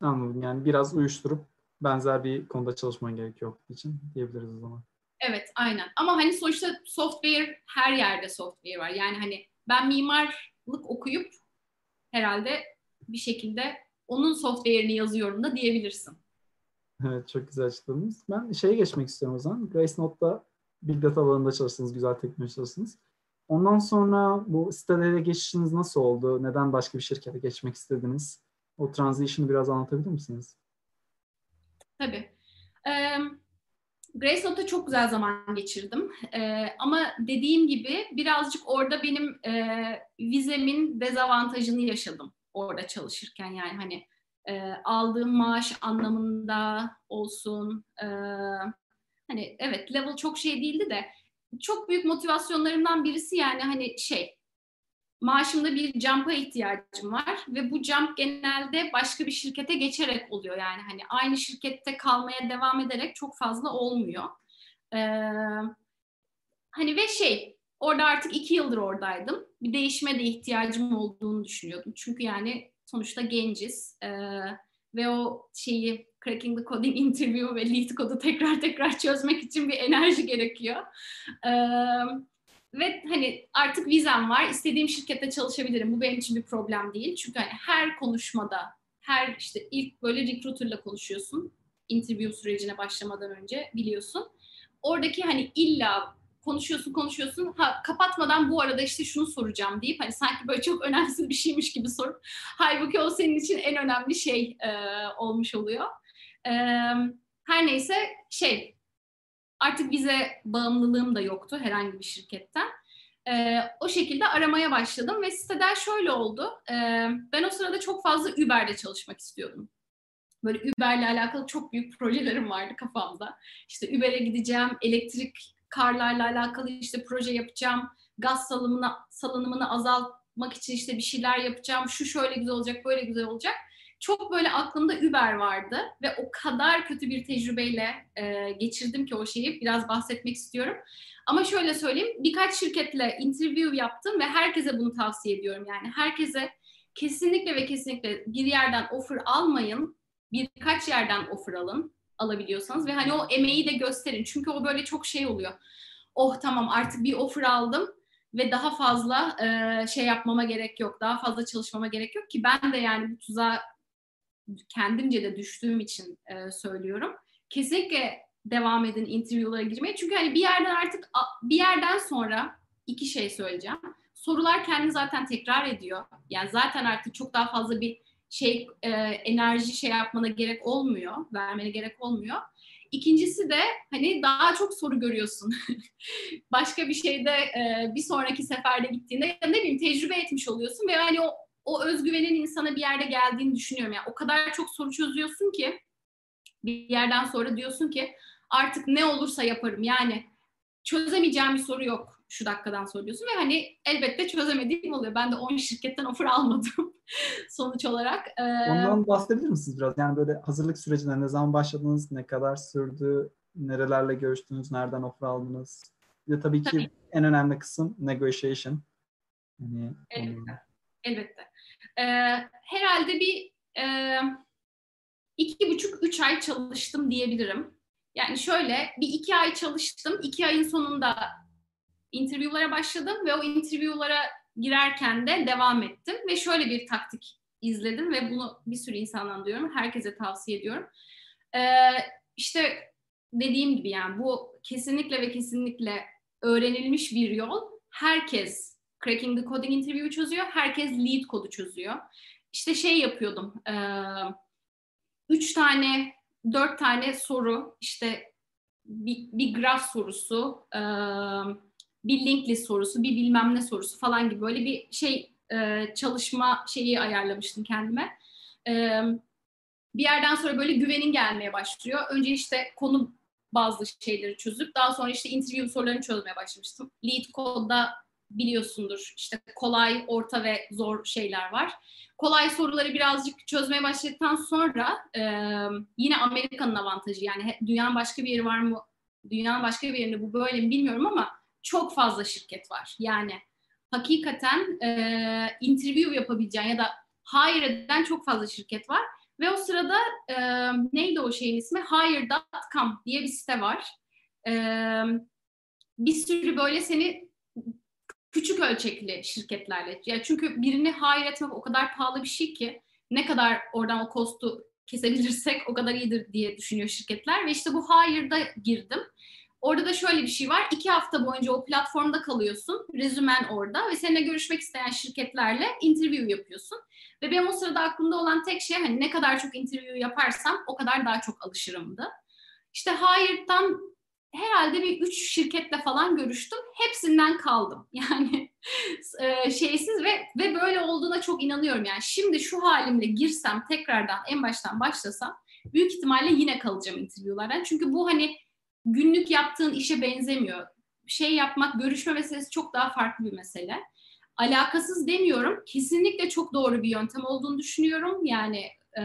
Anladım. Yani biraz uyuşturup benzer bir konuda çalışman gerekiyor için diyebiliriz o zaman. Evet, aynen. Ama hani sonuçta software her yerde software var. Yani hani ben mimarlık okuyup herhalde bir şekilde onun software'ini yazıyorum da diyebilirsin. Evet çok güzel açıkladınız. Ben şeye geçmek istiyorum o zaman. Grace Note'da Big Data alanında çalıştınız, güzel teknoloji çalıştınız. Ondan sonra bu sitelere geçişiniz nasıl oldu? Neden başka bir şirkete geçmek istediniz? O transition'ı biraz anlatabilir misiniz? Tabii. Ee, Grace çok güzel zaman geçirdim. Ee, ama dediğim gibi birazcık orada benim e, vizemin dezavantajını yaşadım orada çalışırken. Yani hani e, aldığım maaş anlamında olsun. E, hani evet level çok şey değildi de çok büyük motivasyonlarımdan birisi yani hani şey maaşımda bir jump'a ihtiyacım var ve bu jump genelde başka bir şirkete geçerek oluyor yani hani aynı şirkette kalmaya devam ederek çok fazla olmuyor. Ee, hani ve şey orada artık iki yıldır oradaydım. Bir değişime de ihtiyacım olduğunu düşünüyordum. Çünkü yani sonuçta genciz ee, ve o şeyi cracking the coding interview ve lead kodu tekrar tekrar çözmek için bir enerji gerekiyor. Ee, ve hani artık vizem var, istediğim şirkette çalışabilirim. Bu benim için bir problem değil. Çünkü hani her konuşmada, her işte ilk böyle recruiter'la konuşuyorsun. Interview sürecine başlamadan önce biliyorsun. Oradaki hani illa konuşuyorsun konuşuyorsun ha, kapatmadan bu arada işte şunu soracağım deyip hani sanki böyle çok önemsiz bir şeymiş gibi sorup halbuki o senin için en önemli şey e, olmuş oluyor. E, her neyse şey artık vize bağımlılığım da yoktu herhangi bir şirketten. E, o şekilde aramaya başladım ve siteden şöyle oldu. E, ben o sırada çok fazla Uber'de çalışmak istiyordum. Böyle Uber'le alakalı çok büyük projelerim vardı kafamda. İşte Uber'e gideceğim, elektrik karlarla alakalı işte proje yapacağım, gaz salımını, salınımını azaltmak için işte bir şeyler yapacağım, şu şöyle güzel olacak, böyle güzel olacak. Çok böyle aklımda Uber vardı ve o kadar kötü bir tecrübeyle e, geçirdim ki o şeyi biraz bahsetmek istiyorum. Ama şöyle söyleyeyim, birkaç şirketle interview yaptım ve herkese bunu tavsiye ediyorum. Yani herkese kesinlikle ve kesinlikle bir yerden offer almayın, birkaç yerden offer alın alabiliyorsanız ve hani o emeği de gösterin. Çünkü o böyle çok şey oluyor. Oh tamam artık bir offer aldım ve daha fazla e, şey yapmama gerek yok. Daha fazla çalışmama gerek yok ki ben de yani bu tuzağa kendimce de düştüğüm için e, söylüyorum. Kesinlikle devam edin interview'lara girmeye. Çünkü hani bir yerden artık bir yerden sonra iki şey söyleyeceğim. Sorular kendini zaten tekrar ediyor. Yani zaten artık çok daha fazla bir şey e, enerji şey yapmana gerek olmuyor, vermene gerek olmuyor. İkincisi de hani daha çok soru görüyorsun. Başka bir şeyde e, bir sonraki seferde gittiğinde ya ne bileyim tecrübe etmiş oluyorsun ve hani o o özgüvenin insana bir yerde geldiğini düşünüyorum. Yani o kadar çok soru çözüyorsun ki bir yerden sonra diyorsun ki artık ne olursa yaparım. Yani çözemeyeceğim bir soru yok şu dakikadan soruyorsun ve hani elbette çözemediğim oluyor. Ben de 10 şirketten offer almadım sonuç olarak. Ee, Ondan bahsedebilir misiniz biraz? Yani böyle hazırlık sürecinde ne zaman başladınız, ne kadar sürdü, nerelerle görüştünüz, nereden offer aldınız? Ve tabii ki tabii. en önemli kısım negotiation. Yani, elbette. Onu... Elbette. Ee, herhalde bir e, iki buçuk, üç ay çalıştım diyebilirim. Yani şöyle bir iki ay çalıştım. iki ayın sonunda interview'lara başladım ve o interview'lara girerken de devam ettim ve şöyle bir taktik izledim ve bunu bir sürü insandan duyuyorum. Herkese tavsiye ediyorum. Ee, işte dediğim gibi yani bu kesinlikle ve kesinlikle öğrenilmiş bir yol. Herkes Cracking the Coding interview'u çözüyor. Herkes lead kodu çözüyor. İşte şey yapıyordum. E, üç tane, dört tane soru. işte bir, bir graf sorusu, e, bir link list sorusu, bir bilmem ne sorusu falan gibi böyle bir şey e, çalışma şeyi ayarlamıştım kendime. E, bir yerden sonra böyle güvenin gelmeye başlıyor. Önce işte konu bazı şeyleri çözüp daha sonra işte interview sorularını çözmeye başlamıştım. Lead Code'da biliyorsundur işte kolay, orta ve zor şeyler var. Kolay soruları birazcık çözmeye başladıktan sonra e, yine Amerika'nın avantajı yani dünyanın başka bir yeri var mı, dünyanın başka bir yerinde bu böyle mi bilmiyorum ama çok fazla şirket var. Yani hakikaten e, interview yapabileceğin ya da hire eden çok fazla şirket var. Ve o sırada e, neydi o şeyin ismi? Hire.com diye bir site var. E, bir sürü böyle seni küçük ölçekli şirketlerle. Yani çünkü birini hire etmek o kadar pahalı bir şey ki ne kadar oradan o kostu kesebilirsek o kadar iyidir diye düşünüyor şirketler. Ve işte bu hire'da girdim. Orada da şöyle bir şey var. İki hafta boyunca o platformda kalıyorsun. Rezümen orada ve seninle görüşmek isteyen şirketlerle interview yapıyorsun. Ve benim o sırada aklımda olan tek şey hani ne kadar çok interview yaparsam o kadar daha çok alışırımdı. İşte Hired'dan herhalde bir üç şirketle falan görüştüm. Hepsinden kaldım. Yani e, şeysiz ve ve böyle olduğuna çok inanıyorum. Yani şimdi şu halimle girsem tekrardan en baştan başlasam büyük ihtimalle yine kalacağım interviewlardan. Çünkü bu hani günlük yaptığın işe benzemiyor. Şey yapmak, görüşme meselesi çok daha farklı bir mesele. Alakasız demiyorum. Kesinlikle çok doğru bir yöntem olduğunu düşünüyorum. Yani e,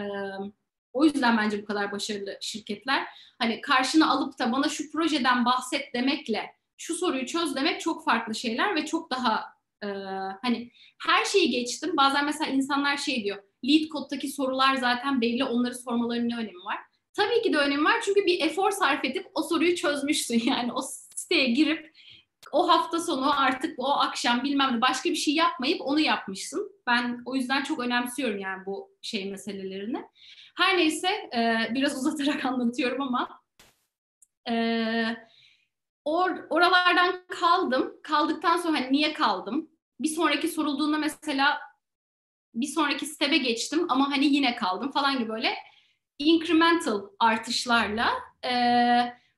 o yüzden bence bu kadar başarılı şirketler. Hani karşına alıp da bana şu projeden bahset demekle şu soruyu çöz demek çok farklı şeyler ve çok daha e, hani her şeyi geçtim. Bazen mesela insanlar şey diyor. Lead kod'daki sorular zaten belli. Onları sormalarının ne önemi var? Tabii ki de önemi var çünkü bir efor sarf edip o soruyu çözmüşsün. Yani o siteye girip o hafta sonu artık o akşam bilmem ne başka bir şey yapmayıp onu yapmışsın. Ben o yüzden çok önemsiyorum yani bu şey meselelerini. Her neyse e, biraz uzatarak anlatıyorum ama e, or, oralardan kaldım. Kaldıktan sonra hani niye kaldım? Bir sonraki sorulduğunda mesela bir sonraki step'e geçtim ama hani yine kaldım falan gibi böyle incremental artışlarla e,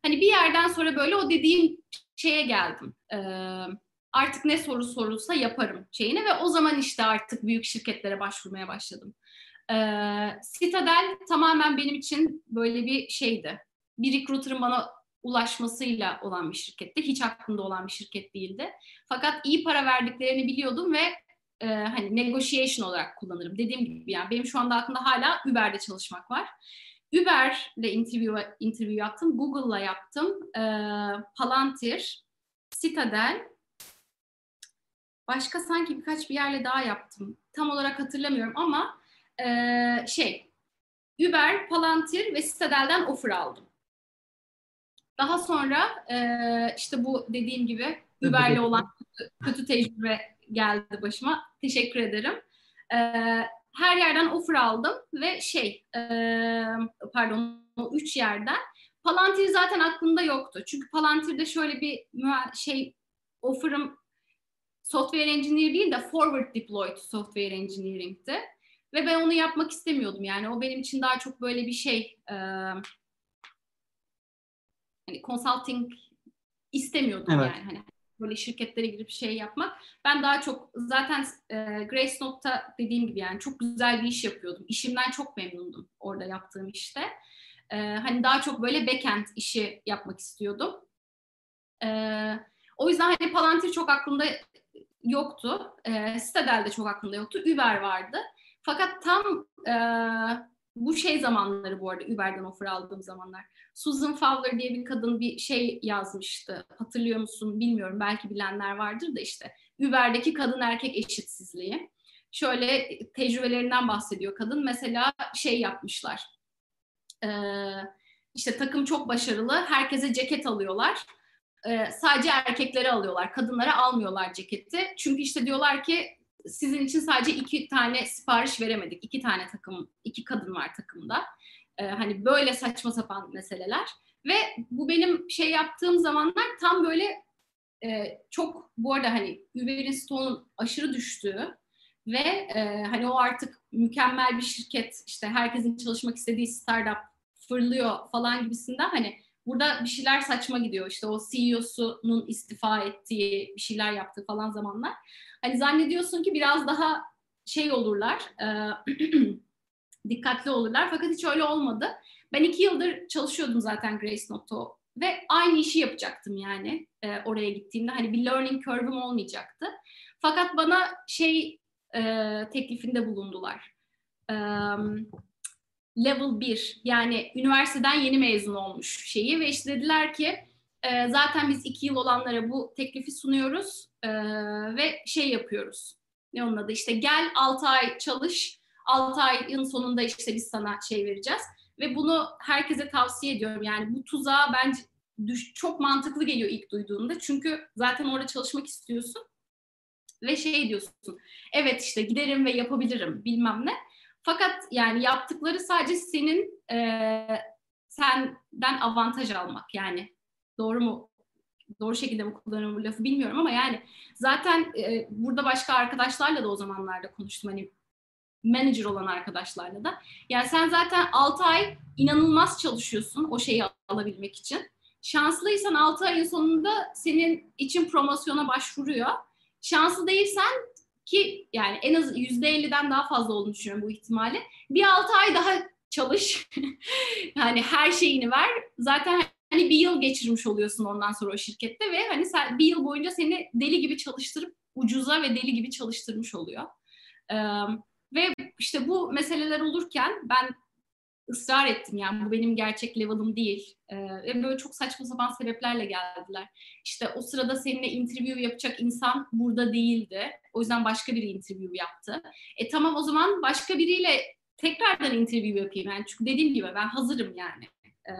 hani bir yerden sonra böyle o dediğim şeye geldim. E, artık ne soru sorulsa yaparım şeyini ve o zaman işte artık büyük şirketlere başvurmaya başladım. E, Citadel tamamen benim için böyle bir şeydi. Bir recruiter'ın bana ulaşmasıyla olan bir şirketti. Hiç aklımda olan bir şirket değildi. Fakat iyi para verdiklerini biliyordum ve e, hani negotiation olarak kullanırım. Dediğim gibi yani benim şu anda aklımda hala Uber'de çalışmak var. Uber'le interview, interview yaptım, Google'la yaptım, e, Palantir, Citadel, başka sanki birkaç bir yerle daha yaptım. Tam olarak hatırlamıyorum ama e, şey, Uber, Palantir ve Citadel'den offer aldım. Daha sonra e, işte bu dediğim gibi Uber'le olan kötü, kötü tecrübe geldi başıma. Teşekkür ederim. E, her yerden offer aldım ve şey, e, pardon o üç yerden. Palantir zaten aklımda yoktu. Çünkü Palantir'de şöyle bir şey offer'ım software engineer değil de forward deployed software engineering'ti. Ve ben onu yapmak istemiyordum. Yani o benim için daha çok böyle bir şey e, hani consulting istemiyordum evet. yani. Hani böyle şirketlere girip şey yapmak. Ben daha çok zaten e, Grace Note'ta dediğim gibi yani çok güzel bir iş yapıyordum. İşimden çok memnundum orada yaptığım işte. E, hani daha çok böyle backend işi yapmak istiyordum. E, o yüzden hani Palantir çok aklımda yoktu. E, Citadel de çok aklımda yoktu. Uber vardı. Fakat tam e, bu şey zamanları bu arada Uber'den offer aldığım zamanlar. Susan Fowler diye bir kadın bir şey yazmıştı. Hatırlıyor musun bilmiyorum. Belki bilenler vardır da işte Uber'deki kadın erkek eşitsizliği. Şöyle tecrübelerinden bahsediyor kadın. Mesela şey yapmışlar. İşte takım çok başarılı. Herkese ceket alıyorlar. Sadece erkekleri alıyorlar. Kadınlara almıyorlar ceketi. Çünkü işte diyorlar ki sizin için sadece iki tane sipariş veremedik. İki tane takım, iki kadın var takımda. Ee, hani böyle saçma sapan meseleler. Ve bu benim şey yaptığım zamanlar tam böyle e, çok bu arada hani Uber'in stoğunun aşırı düştüğü ve e, hani o artık mükemmel bir şirket işte herkesin çalışmak istediği startup fırlıyor falan gibisinden hani burada bir şeyler saçma gidiyor. İşte o CEO'sunun istifa ettiği, bir şeyler yaptığı falan zamanlar. Hani zannediyorsun ki biraz daha şey olurlar, e, dikkatli olurlar. Fakat hiç öyle olmadı. Ben iki yıldır çalışıyordum zaten Grace Noto ve aynı işi yapacaktım yani e, oraya gittiğimde. Hani bir learning curve'ım olmayacaktı. Fakat bana şey e, teklifinde bulundular. E, level 1 yani üniversiteden yeni mezun olmuş şeyi ve işte dediler ki e, zaten biz iki yıl olanlara bu teklifi sunuyoruz e, ve şey yapıyoruz. Ne onun adı işte gel 6 ay çalış 6 ayın sonunda işte biz sana şey vereceğiz. Ve bunu herkese tavsiye ediyorum. Yani bu tuzağa bence düş, çok mantıklı geliyor ilk duyduğunda. Çünkü zaten orada çalışmak istiyorsun. Ve şey diyorsun. Evet işte giderim ve yapabilirim bilmem ne. Fakat yani yaptıkları sadece senin e, senden avantaj almak yani doğru mu doğru şekilde mi kullanıyorum bu lafı bilmiyorum ama yani zaten e, burada başka arkadaşlarla da o zamanlarda konuştum hani manager olan arkadaşlarla da. Yani sen zaten 6 ay inanılmaz çalışıyorsun o şeyi alabilmek için. Şanslıysan 6 ayın sonunda senin için promosyona başvuruyor. Şanslı değilsen ki yani en az %50'den daha fazla olduğunu düşünüyorum bu ihtimali. Bir 6 ay daha çalış. yani her şeyini ver. Zaten hani bir yıl geçirmiş oluyorsun ondan sonra o şirkette ve hani sen bir yıl boyunca seni deli gibi çalıştırıp ucuza ve deli gibi çalıştırmış oluyor. Ee, ve işte bu meseleler olurken ben ısrar ettim yani bu benim gerçek level'ım değil. Ee, ve böyle çok saçma sapan sebeplerle geldiler. İşte o sırada seninle interview yapacak insan burada değildi. O yüzden başka biri interview yaptı. E tamam o zaman başka biriyle tekrardan interview yapayım. Yani çünkü dediğim gibi ben hazırım yani. E,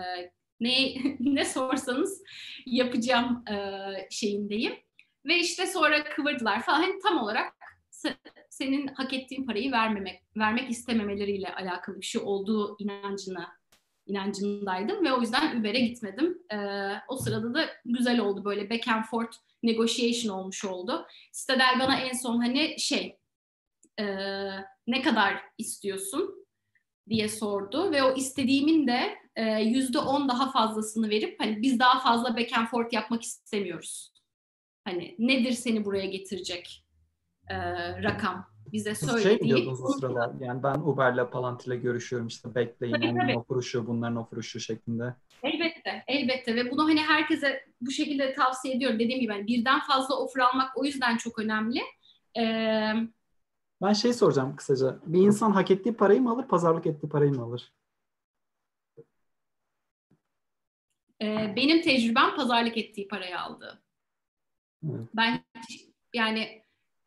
ne ne sorsanız yapacağım e, şeyindeyim. Ve işte sonra kıvırdılar falan. Hani tam olarak senin hak ettiğin parayı vermemek, vermek istememeleriyle alakalı bir şey olduğu inancına inancındaydım ve o yüzden Uber'e gitmedim. Ee, o sırada da güzel oldu böyle back and forth negotiation olmuş oldu. Stadel bana en son hani şey e, ne kadar istiyorsun diye sordu ve o istediğimin de e, yüzde on daha fazlasını verip hani biz daha fazla back and forth yapmak istemiyoruz. Hani nedir seni buraya getirecek e, rakam bize söyledi. Şey mi diyordunuz o sırada? Yani ben Uber'le Palantir'le görüşüyorum işte bekleyin tabii, onların tabii. ofuru şu bunların ofuru şu şeklinde. Elbette, elbette ve bunu hani herkese bu şekilde tavsiye ediyorum. Dediğim gibi yani birden fazla offer almak o yüzden çok önemli. Ee, ben şey soracağım kısaca. Bir insan hak ettiği parayı mı alır, pazarlık ettiği parayı mı alır? E, benim tecrübem pazarlık ettiği parayı aldı. Evet. Ben yani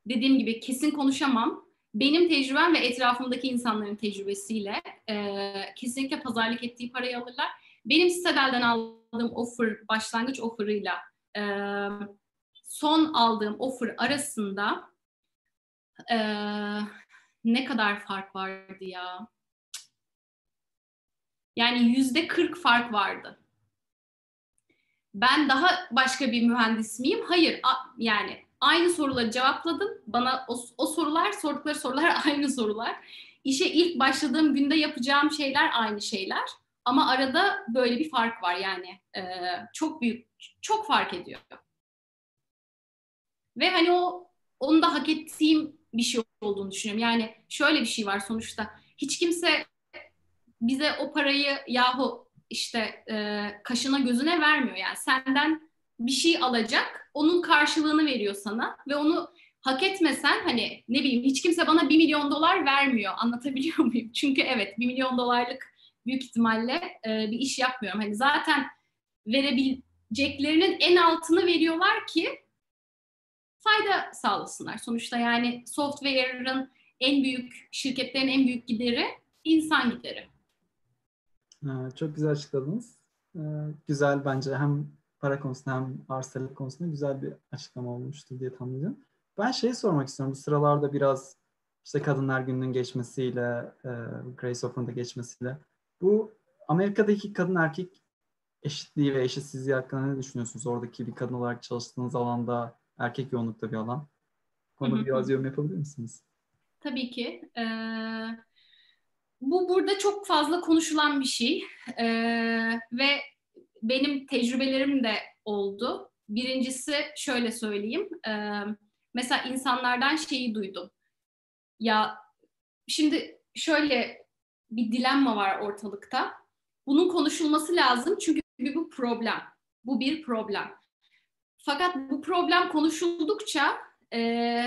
dediğim gibi kesin konuşamam. Benim tecrübem ve etrafımdaki insanların tecrübesiyle e, kesinlikle pazarlık ettiği parayı alırlar. Benim Citadel'den aldığım offer, başlangıç offer'ıyla e, son aldığım offer arasında e, ne kadar fark vardı ya? Yani yüzde kırk fark vardı. Ben daha başka bir mühendis miyim? Hayır. A, yani aynı soruları cevapladım. Bana o, o sorular, sordukları sorular aynı sorular. İşe ilk başladığım günde yapacağım şeyler aynı şeyler. Ama arada böyle bir fark var yani. E, çok büyük, çok fark ediyor. Ve hani o onu da hak ettiğim bir şey olduğunu düşünüyorum. Yani şöyle bir şey var sonuçta. Hiç kimse bize o parayı yahu işte e, kaşına gözüne vermiyor. Yani senden bir şey alacak, onun karşılığını veriyor sana ve onu hak etmesen hani ne bileyim hiç kimse bana bir milyon dolar vermiyor. Anlatabiliyor muyum? Çünkü evet bir milyon dolarlık büyük ihtimalle e, bir iş yapmıyorum. Hani zaten verebileceklerinin en altını veriyorlar ki fayda sağlasınlar. Sonuçta yani software'ın en büyük, şirketlerin en büyük gideri insan gideri. Çok güzel açıkladınız. Ee, güzel bence hem para konusunda hem arsalık konusunda güzel bir açıklama olmuştur diye tahmin ediyorum. Ben şeyi sormak istiyorum. Bu sıralarda biraz işte Kadınlar Günü'nün geçmesiyle, e, Grace Offer'ın da geçmesiyle bu Amerika'daki kadın erkek eşitliği ve eşitsizliği hakkında ne düşünüyorsunuz? Oradaki bir kadın olarak çalıştığınız alanda erkek yoğunlukta bir alan. Konuda biraz yorum yapabilir misiniz? Tabii ki. Ee, bu burada çok fazla konuşulan bir şey ee, ve benim tecrübelerim de oldu. Birincisi şöyle söyleyeyim. Ee, mesela insanlardan şeyi duydum. Ya şimdi şöyle bir dilemma var ortalıkta. Bunun konuşulması lazım çünkü bu problem. Bu bir problem. Fakat bu problem konuşuldukça e,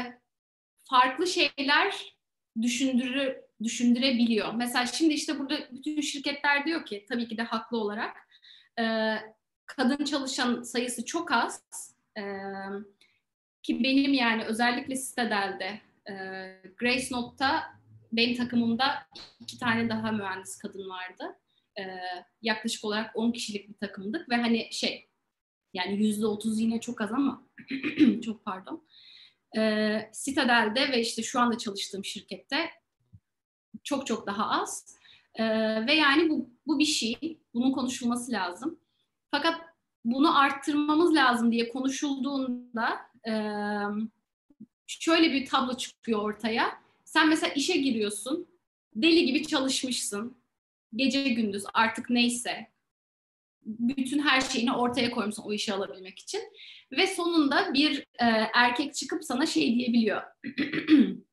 farklı şeyler düşündürür, düşündürebiliyor. Mesela şimdi işte burada bütün şirketler diyor ki tabii ki de haklı olarak e, kadın çalışan sayısı çok az e, ki benim yani özellikle Citadel'de e, Grace Note'ta benim takımımda iki tane daha mühendis kadın vardı. E, yaklaşık olarak 10 kişilik bir takımdık ve hani şey yani yüzde otuz yine çok az ama çok pardon. E, Citadel'de ve işte şu anda çalıştığım şirkette çok çok daha az. E, ve yani bu, bu bir şey. Bunun konuşulması lazım. Fakat bunu arttırmamız lazım diye konuşulduğunda e, şöyle bir tablo çıkıyor ortaya. Sen mesela işe giriyorsun, deli gibi çalışmışsın, gece gündüz artık neyse, bütün her şeyini ortaya koymuşsun o işi alabilmek için. Ve sonunda bir e, erkek çıkıp sana şey diyebiliyor.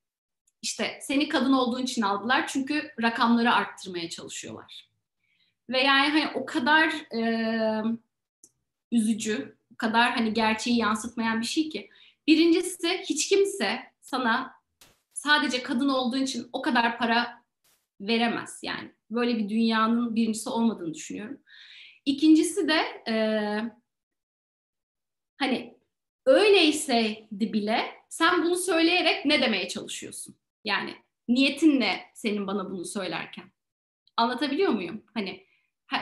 İşte seni kadın olduğun için aldılar çünkü rakamları arttırmaya çalışıyorlar. Ve yani hani o kadar e, üzücü, o kadar hani gerçeği yansıtmayan bir şey ki. Birincisi hiç kimse sana sadece kadın olduğun için o kadar para veremez yani. Böyle bir dünyanın birincisi olmadığını düşünüyorum. İkincisi de e, hani öyleyse bile sen bunu söyleyerek ne demeye çalışıyorsun? Yani niyetin ne senin bana bunu söylerken? Anlatabiliyor muyum? Hani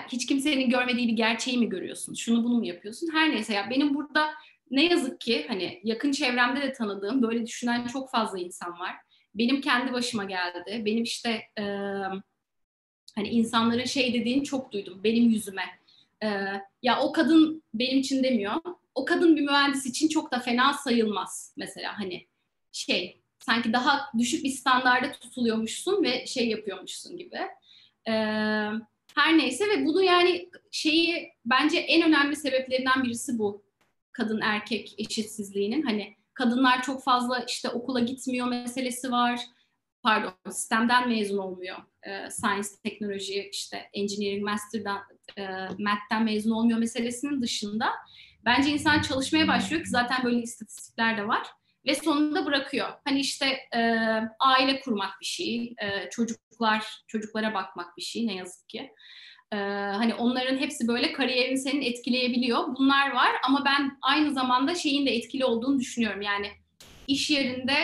hiç kimsenin görmediği bir gerçeği mi görüyorsun? Şunu bunu mu yapıyorsun? Her neyse ya benim burada ne yazık ki hani yakın çevremde de tanıdığım böyle düşünen çok fazla insan var. Benim kendi başıma geldi. Benim işte e, hani insanların şey dediğini çok duydum benim yüzüme. E, ya o kadın benim için demiyor. O kadın bir mühendis için çok da fena sayılmaz mesela hani şey sanki daha düşük bir standarda tutuluyormuşsun ve şey yapıyormuşsun gibi. Ee, her neyse ve bunu yani şeyi bence en önemli sebeplerinden birisi bu kadın erkek eşitsizliğinin hani kadınlar çok fazla işte okula gitmiyor meselesi var. Pardon, sistemden mezun olmuyor. E, science, teknoloji, işte engineering, master'dan, e, math'ten mezun olmuyor meselesinin dışında bence insan çalışmaya başlıyor ki zaten böyle istatistikler de var ve sonunda bırakıyor. Hani işte e, aile kurmak bir şey, e, çocuklar çocuklara bakmak bir şey ne yazık ki. E, hani onların hepsi böyle kariyerini senin etkileyebiliyor. Bunlar var ama ben aynı zamanda şeyin de etkili olduğunu düşünüyorum. Yani iş yerinde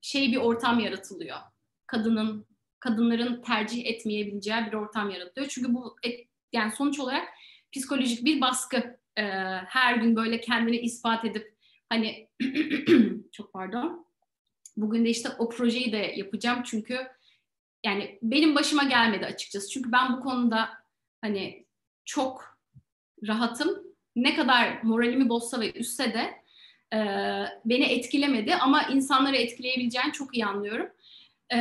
şey bir ortam yaratılıyor. Kadının kadınların tercih etmeyebileceği bir ortam yaratılıyor. Çünkü bu et, yani sonuç olarak psikolojik bir baskı. E, her gün böyle kendini ispat edip hani çok pardon. Bugün de işte o projeyi de yapacağım çünkü yani benim başıma gelmedi açıkçası. Çünkü ben bu konuda hani çok rahatım. Ne kadar moralimi bozsa ve üstse de e, beni etkilemedi ama insanları etkileyebileceğini çok iyi anlıyorum. E,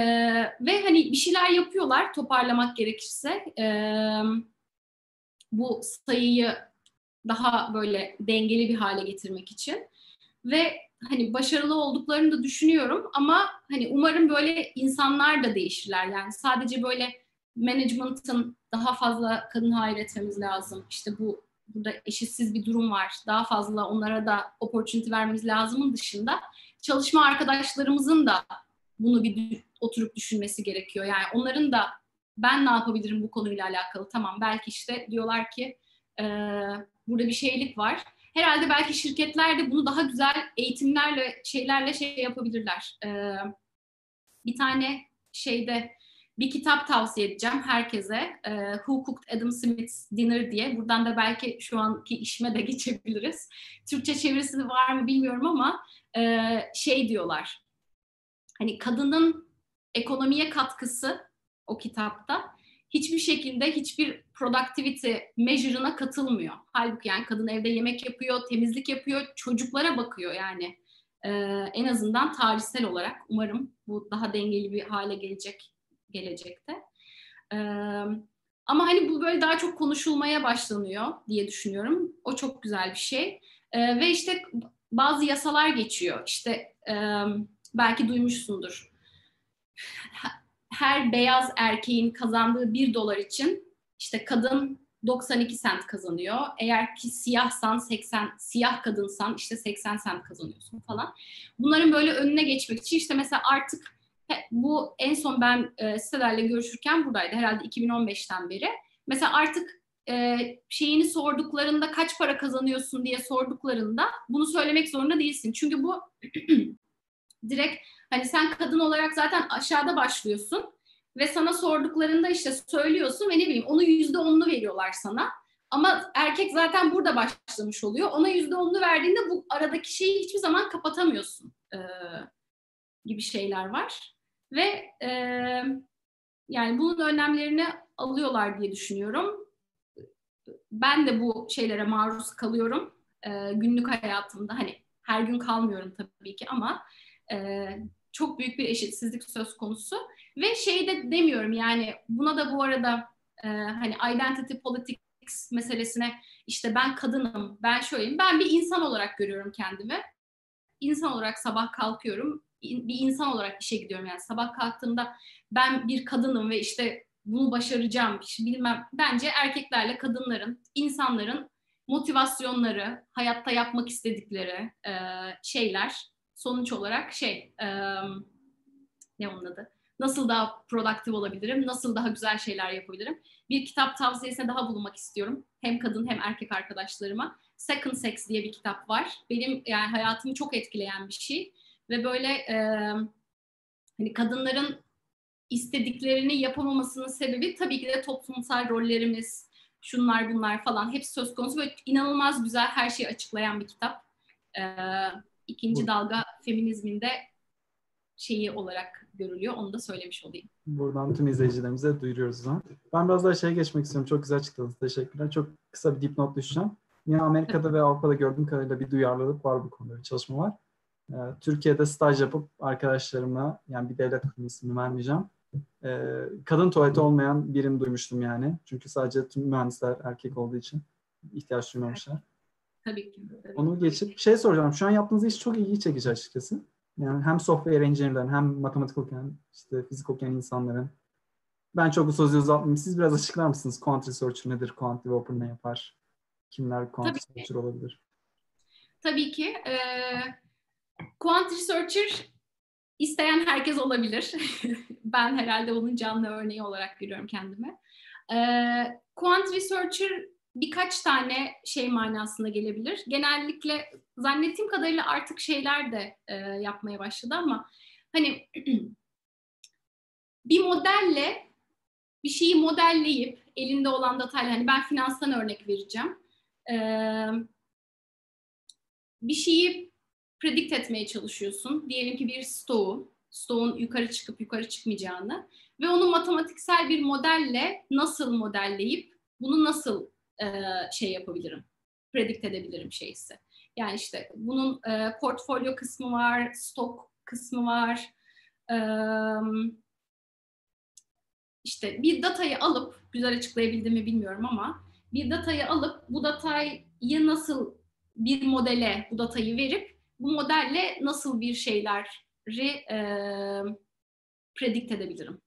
ve hani bir şeyler yapıyorlar toparlamak gerekirse. E, bu sayıyı daha böyle dengeli bir hale getirmek için ve hani başarılı olduklarını da düşünüyorum ama hani umarım böyle insanlar da değişirler. Yani sadece böyle management'ın daha fazla kadın hayır etmemiz lazım. İşte bu burada eşitsiz bir durum var. Daha fazla onlara da opportunity vermemiz lazımın dışında çalışma arkadaşlarımızın da bunu bir oturup düşünmesi gerekiyor. Yani onların da ben ne yapabilirim bu konuyla alakalı? Tamam belki işte diyorlar ki e, burada bir şeylik var herhalde belki şirketler de bunu daha güzel eğitimlerle şeylerle şey yapabilirler. Ee, bir tane şeyde bir kitap tavsiye edeceğim herkese. Ee, Who Cooked Adam Smith's Dinner diye. Buradan da belki şu anki işime de geçebiliriz. Türkçe çevirisi var mı bilmiyorum ama e, şey diyorlar. Hani kadının ekonomiye katkısı o kitapta hiçbir şekilde hiçbir productivity measure'ına katılmıyor. Halbuki yani kadın evde yemek yapıyor, temizlik yapıyor, çocuklara bakıyor yani. Ee, en azından tarihsel olarak umarım bu daha dengeli bir hale gelecek gelecekte. Ee, ama hani bu böyle daha çok konuşulmaya başlanıyor diye düşünüyorum. O çok güzel bir şey. Ee, ve işte bazı yasalar geçiyor. İşte e, belki duymuşsundur her beyaz erkeğin kazandığı bir dolar için işte kadın 92 sent kazanıyor. Eğer ki siyahsan 80, siyah kadınsan işte 80 sent kazanıyorsun falan. Bunların böyle önüne geçmek için işte mesela artık bu en son ben e, sitelerle görüşürken buradaydı herhalde 2015'ten beri. Mesela artık e, şeyini sorduklarında kaç para kazanıyorsun diye sorduklarında bunu söylemek zorunda değilsin. Çünkü bu direkt Hani sen kadın olarak zaten aşağıda başlıyorsun ve sana sorduklarında işte söylüyorsun ve ne bileyim onu yüzde onlu veriyorlar sana. Ama erkek zaten burada başlamış oluyor. Ona yüzde onlu verdiğinde bu aradaki şeyi hiçbir zaman kapatamıyorsun ee, gibi şeyler var. Ve e, yani bunun önlemlerini alıyorlar diye düşünüyorum. Ben de bu şeylere maruz kalıyorum e, günlük hayatımda. Hani her gün kalmıyorum tabii ki ama e, çok büyük bir eşitsizlik söz konusu. Ve şey de demiyorum yani buna da bu arada e, hani identity politics meselesine işte ben kadınım, ben şöyleyim. Ben bir insan olarak görüyorum kendimi. İnsan olarak sabah kalkıyorum. Bir insan olarak işe gidiyorum yani sabah kalktığımda ben bir kadınım ve işte bunu başaracağım bilmem. Bence erkeklerle kadınların, insanların motivasyonları, hayatta yapmak istedikleri e, şeyler sonuç olarak şey e, ne onun adı? Nasıl daha produktif olabilirim? Nasıl daha güzel şeyler yapabilirim? Bir kitap tavsiyesine daha bulunmak istiyorum. Hem kadın hem erkek arkadaşlarıma. Second Sex diye bir kitap var. Benim yani hayatımı çok etkileyen bir şey ve böyle e, hani kadınların istediklerini yapamamasının sebebi tabii ki de toplumsal rollerimiz, şunlar bunlar falan hepsi söz konusu. Böyle inanılmaz güzel her şeyi açıklayan bir kitap. Ee, ikinci dalga feminizminde şeyi olarak görülüyor. Onu da söylemiş olayım. Buradan tüm izleyicilerimize duyuruyoruz o zaman. Ben biraz daha şeye geçmek istiyorum. Çok güzel çıktınız. Teşekkürler. Çok kısa bir dipnot düşeceğim. Yine Amerika'da ve Avrupa'da gördüğüm kadarıyla bir duyarlılık var bu konuda bir çalışma var. Ee, Türkiye'de staj yapıp arkadaşlarımla yani bir devlet kurumu ismini vermeyeceğim. Ee, kadın tuvaleti olmayan birini duymuştum yani. Çünkü sadece tüm mühendisler erkek olduğu için ihtiyaç duymamışlar. Tabii ki. Tabii. Onu geçip şey soracağım. Şu an yaptığınız iş çok ilgi çekici açıkçası. Yani hem software engineer'ların hem matematik okuyan, işte fizik okuyan insanların. Ben çok sözü uzatmayayım. Siz biraz açıklar mısınız? Quant Researcher nedir? Quant Developer ne yapar? Kimler Quant Tabii Researcher ki. olabilir? Tabii ki. E, Quant Researcher isteyen herkes olabilir. ben herhalde onun canlı örneği olarak görüyorum kendimi. E, Quant Researcher birkaç tane şey manasında gelebilir. Genellikle zannettiğim kadarıyla artık şeyler de e, yapmaya başladı ama hani bir modelle bir şeyi modelleyip elinde olan datayla hani ben finanstan örnek vereceğim. Ee, bir şeyi predict etmeye çalışıyorsun. Diyelim ki bir stoğu, stoğun yukarı çıkıp yukarı çıkmayacağını ve onu matematiksel bir modelle nasıl modelleyip bunu nasıl e, şey yapabilirim, predict edebilirim şeysi. Yani işte bunun e, portfolyo kısmı var, stok kısmı var. E, işte bir datayı alıp, güzel açıklayabildim mi bilmiyorum ama bir datayı alıp bu datayı nasıl bir modele bu datayı verip bu modelle nasıl bir şeyleri e, predict edebilirim.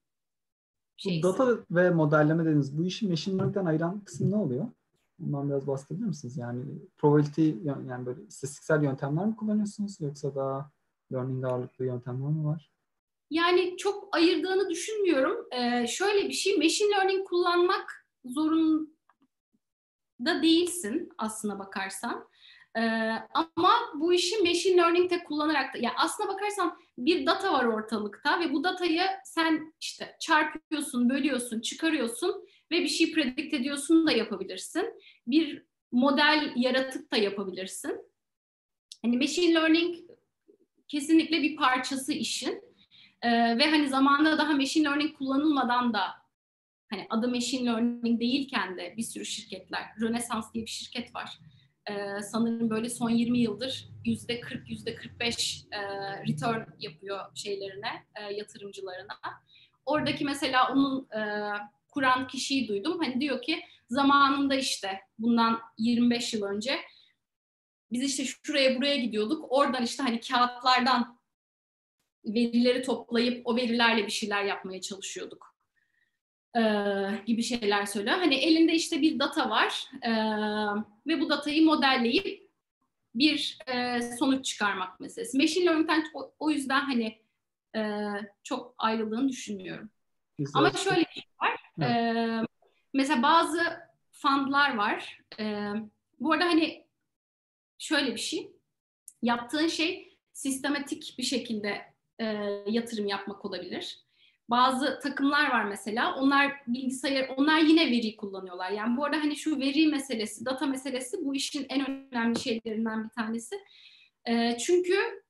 Bu data ve modelleme dediğiniz bu işi machine learning'den ayıran kısım ne oluyor? Ondan biraz bahsedebilir misiniz? Yani probability yani böyle istatistiksel yöntemler mi kullanıyorsunuz yoksa daha learning ağırlıklı yöntemler mi var? Yani çok ayırdığını düşünmüyorum. Ee, şöyle bir şey, machine learning kullanmak zorunda değilsin aslına bakarsan. Ee, ama bu işi machine learning'te kullanarak da, yani aslına bakarsan bir data var ortalıkta ve bu datayı sen işte çarpıyorsun, bölüyorsun, çıkarıyorsun ve bir şey predict ediyorsun da yapabilirsin. Bir model yaratıp da yapabilirsin. Hani machine learning kesinlikle bir parçası işin. Ee, ve hani zamanında daha machine learning kullanılmadan da hani adı machine learning değilken de bir sürü şirketler, Rönesans diye bir şirket var. Ee, sanırım böyle son 20 yıldır yüzde 40, yüzde 45 e, return yapıyor şeylerine, e, yatırımcılarına. Oradaki mesela onun e, kuran kişiyi duydum. Hani diyor ki zamanında işte bundan 25 yıl önce biz işte şuraya buraya gidiyorduk. Oradan işte hani kağıtlardan verileri toplayıp o verilerle bir şeyler yapmaya çalışıyorduk. Ee, gibi şeyler söylüyor. Hani elinde işte bir data var e, ve bu datayı modelleyip bir e, sonuç çıkarmak meselesi. Machine learning'den o, o yüzden hani e, çok ayrıldığını düşünmüyorum. Güzel. Ama şöyle bir. Evet. E, mesela bazı fundlar var. E, bu arada hani şöyle bir şey. Yaptığın şey sistematik bir şekilde e, yatırım yapmak olabilir. Bazı takımlar var mesela. Onlar bilgisayar, onlar yine veri kullanıyorlar. Yani bu arada hani şu veri meselesi, data meselesi bu işin en önemli şeylerinden bir tanesi. E, çünkü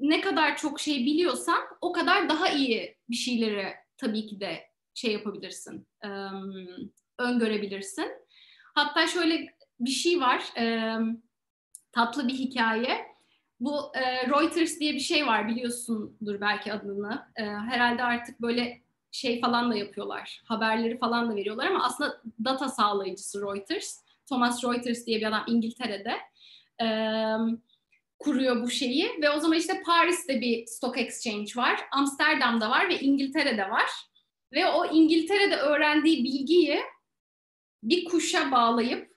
ne kadar çok şey biliyorsan o kadar daha iyi bir şeyleri tabii ki de şey yapabilirsin, e, öngörebilirsin. Hatta şöyle bir şey var, tatlı bir hikaye. Bu Reuters diye bir şey var biliyorsundur belki adını. Herhalde artık böyle şey falan da yapıyorlar. Haberleri falan da veriyorlar ama aslında data sağlayıcısı Reuters. Thomas Reuters diye bir adam İngiltere'de kuruyor bu şeyi ve o zaman işte Paris'te bir stock exchange var, Amsterdam'da var ve İngiltere'de var. Ve o İngiltere'de öğrendiği bilgiyi bir kuşa bağlayıp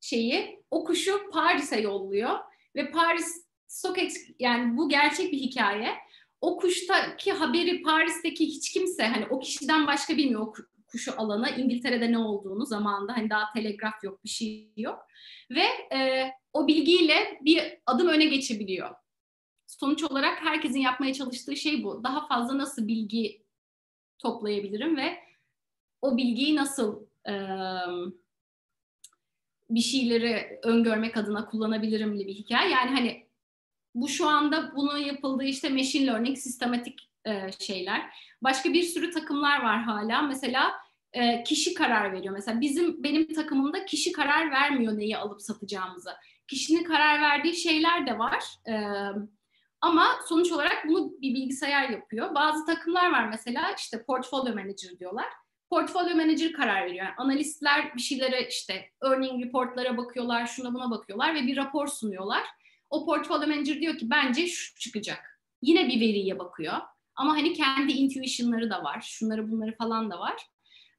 şeyi o kuşu Paris'e yolluyor ve Paris StockX yani bu gerçek bir hikaye. O kuştaki haberi Paris'teki hiç kimse hani o kişiden başka bilmiyor o kuşu alana İngiltere'de ne olduğunu zamanında hani daha telegraf yok bir şey yok ve e, o bilgiyle bir adım öne geçebiliyor. Sonuç olarak herkesin yapmaya çalıştığı şey bu. Daha fazla nasıl bilgi toplayabilirim ve o bilgiyi nasıl e, bir şeyleri öngörmek adına kullanabilirim bir hikaye. Yani hani bu şu anda bunun yapıldığı işte machine learning, sistematik e, şeyler. Başka bir sürü takımlar var hala. Mesela e, kişi karar veriyor. Mesela bizim benim takımımda kişi karar vermiyor neyi alıp satacağımızı. Kişinin karar verdiği şeyler de var. E, ama sonuç olarak bunu bir bilgisayar yapıyor. Bazı takımlar var mesela işte portfolio manager diyorlar. Portfolio manager karar veriyor. Yani analistler bir şeylere işte earning reportlara bakıyorlar, şuna buna bakıyorlar ve bir rapor sunuyorlar. O portfolio manager diyor ki bence şu çıkacak. Yine bir veriye bakıyor. Ama hani kendi intuition'ları da var. Şunları bunları falan da var.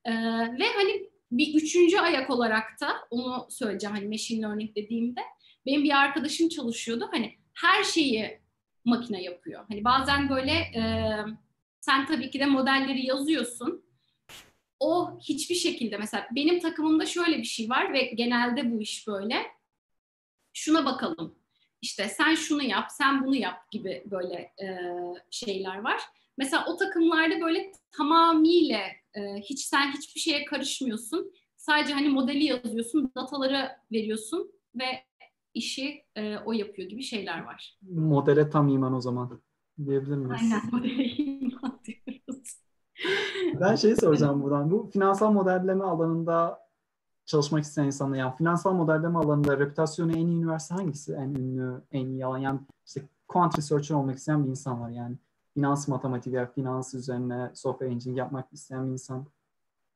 Ee, ve hani bir üçüncü ayak olarak da onu söyleyeceğim hani machine learning dediğimde benim bir arkadaşım çalışıyordu. Hani her şeyi makine yapıyor. Hani bazen böyle e, sen tabii ki de modelleri yazıyorsun. O hiçbir şekilde mesela benim takımımda şöyle bir şey var ve genelde bu iş böyle. Şuna bakalım. İşte sen şunu yap, sen bunu yap gibi böyle e, şeyler var. Mesela o takımlarda böyle tamamıyla e, hiç sen hiçbir şeye karışmıyorsun. Sadece hani modeli yazıyorsun, dataları veriyorsun ve işi e, o yapıyor gibi şeyler var. Modele tam iman o zaman diyebilir miyiz? Aynen modele iman diyoruz. ben şeyi soracağım buradan. Bu finansal modelleme alanında çalışmak isteyen insanlar yani finansal modelleme alanında reputasyonu en iyi üniversite hangisi? En ünlü, en iyi alan yani işte quant researcher olmak isteyen bir insan var yani. Finans matematiği veya finans üzerine software engineering yapmak isteyen bir insan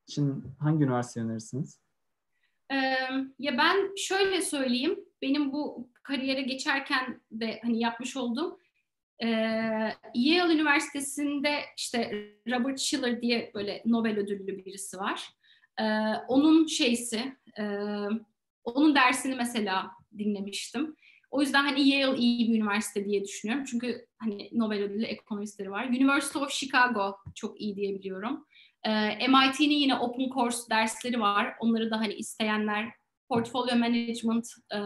için hangi üniversite önerirsiniz? Ee, ya ben şöyle söyleyeyim. Benim bu kariyere geçerken de hani yapmış olduğum e, Yale Üniversitesi'nde işte Robert Schiller diye böyle Nobel ödüllü birisi var. E, onun şeysi, e, onun dersini mesela dinlemiştim. O yüzden hani Yale iyi bir üniversite diye düşünüyorum. Çünkü hani Nobel ödüllü ekonomistleri var. University of Chicago çok iyi diyebiliyorum. E, MIT'nin yine open course dersleri var. Onları da hani isteyenler portfolio management e,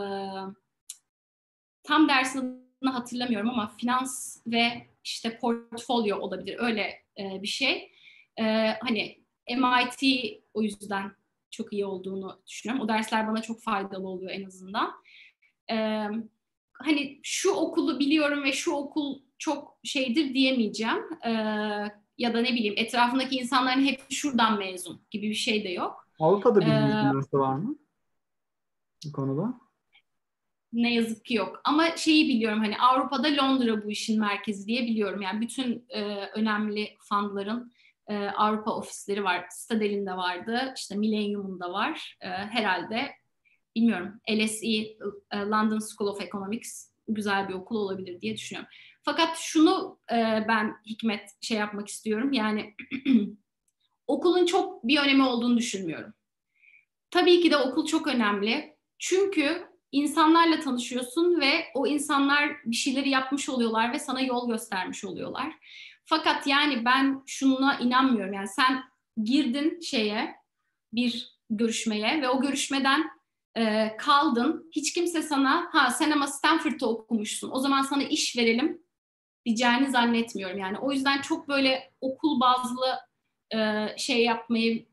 tam dersini hatırlamıyorum ama finans ve işte portfolyo olabilir öyle e, bir şey. E, hani MIT o yüzden çok iyi olduğunu düşünüyorum. O dersler bana çok faydalı oluyor en azından. Ee, hani şu okulu biliyorum ve şu okul çok şeydir diyemeyeceğim. Ee, ya da ne bileyim etrafındaki insanların hep şuradan mezun gibi bir şey de yok. Avrupa'da bir ee, üniversite var mı konuda? Ne yazık ki yok. Ama şeyi biliyorum hani Avrupa'da Londra bu işin merkezi diye biliyorum. Yani bütün e, önemli fundların e, Avrupa ofisleri var. Stadel'in de vardı. işte Millennium'un da var. E, herhalde bilmiyorum LSE e, London School of Economics güzel bir okul olabilir diye düşünüyorum. Fakat şunu e, ben Hikmet şey yapmak istiyorum. Yani okulun çok bir önemi olduğunu düşünmüyorum. Tabii ki de okul çok önemli. Çünkü insanlarla tanışıyorsun ve o insanlar bir şeyleri yapmış oluyorlar ve sana yol göstermiş oluyorlar. Fakat yani ben şuna inanmıyorum. Yani sen girdin şeye bir görüşmeye ve o görüşmeden e, kaldın. Hiç kimse sana ha sen ama Stanford'da okumuşsun. O zaman sana iş verelim diyeceğini zannetmiyorum. Yani o yüzden çok böyle okul bazlı e, şey yapmayı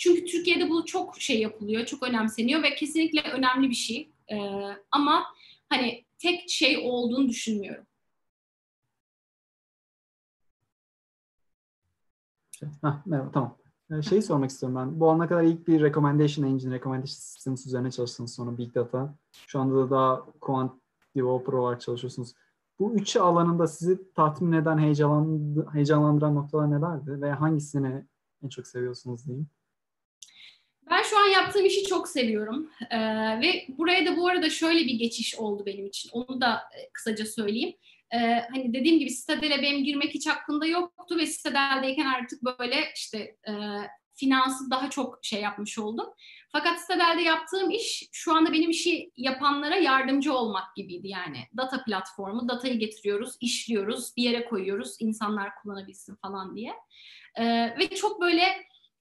çünkü Türkiye'de bu çok şey yapılıyor, çok önemseniyor ve kesinlikle önemli bir şey. E, ama hani tek şey olduğunu düşünmüyorum. Heh, merhaba, tamam. Ee, şeyi sormak istiyorum ben. Bu ana kadar ilk bir recommendation engine, recommendation systems üzerine çalıştınız. Sonra big data. Şu anda da daha quant developer olarak çalışıyorsunuz. Bu üçü alanında sizi tatmin eden, heyecanlandıran noktalar nelerdi? Ve hangisini en çok seviyorsunuz diyeyim? Ben şu an yaptığım işi çok seviyorum. Ee, ve buraya da bu arada şöyle bir geçiş oldu benim için. Onu da e, kısaca söyleyeyim e, hani dediğim gibi Citadel'e benim girmek hiç hakkında yoktu ve Citadel'deyken artık böyle işte e, finansı daha çok şey yapmış oldum. Fakat Citadel'de yaptığım iş şu anda benim işi yapanlara yardımcı olmak gibiydi yani. Data platformu, datayı getiriyoruz, işliyoruz, bir yere koyuyoruz, insanlar kullanabilsin falan diye. E, ve çok böyle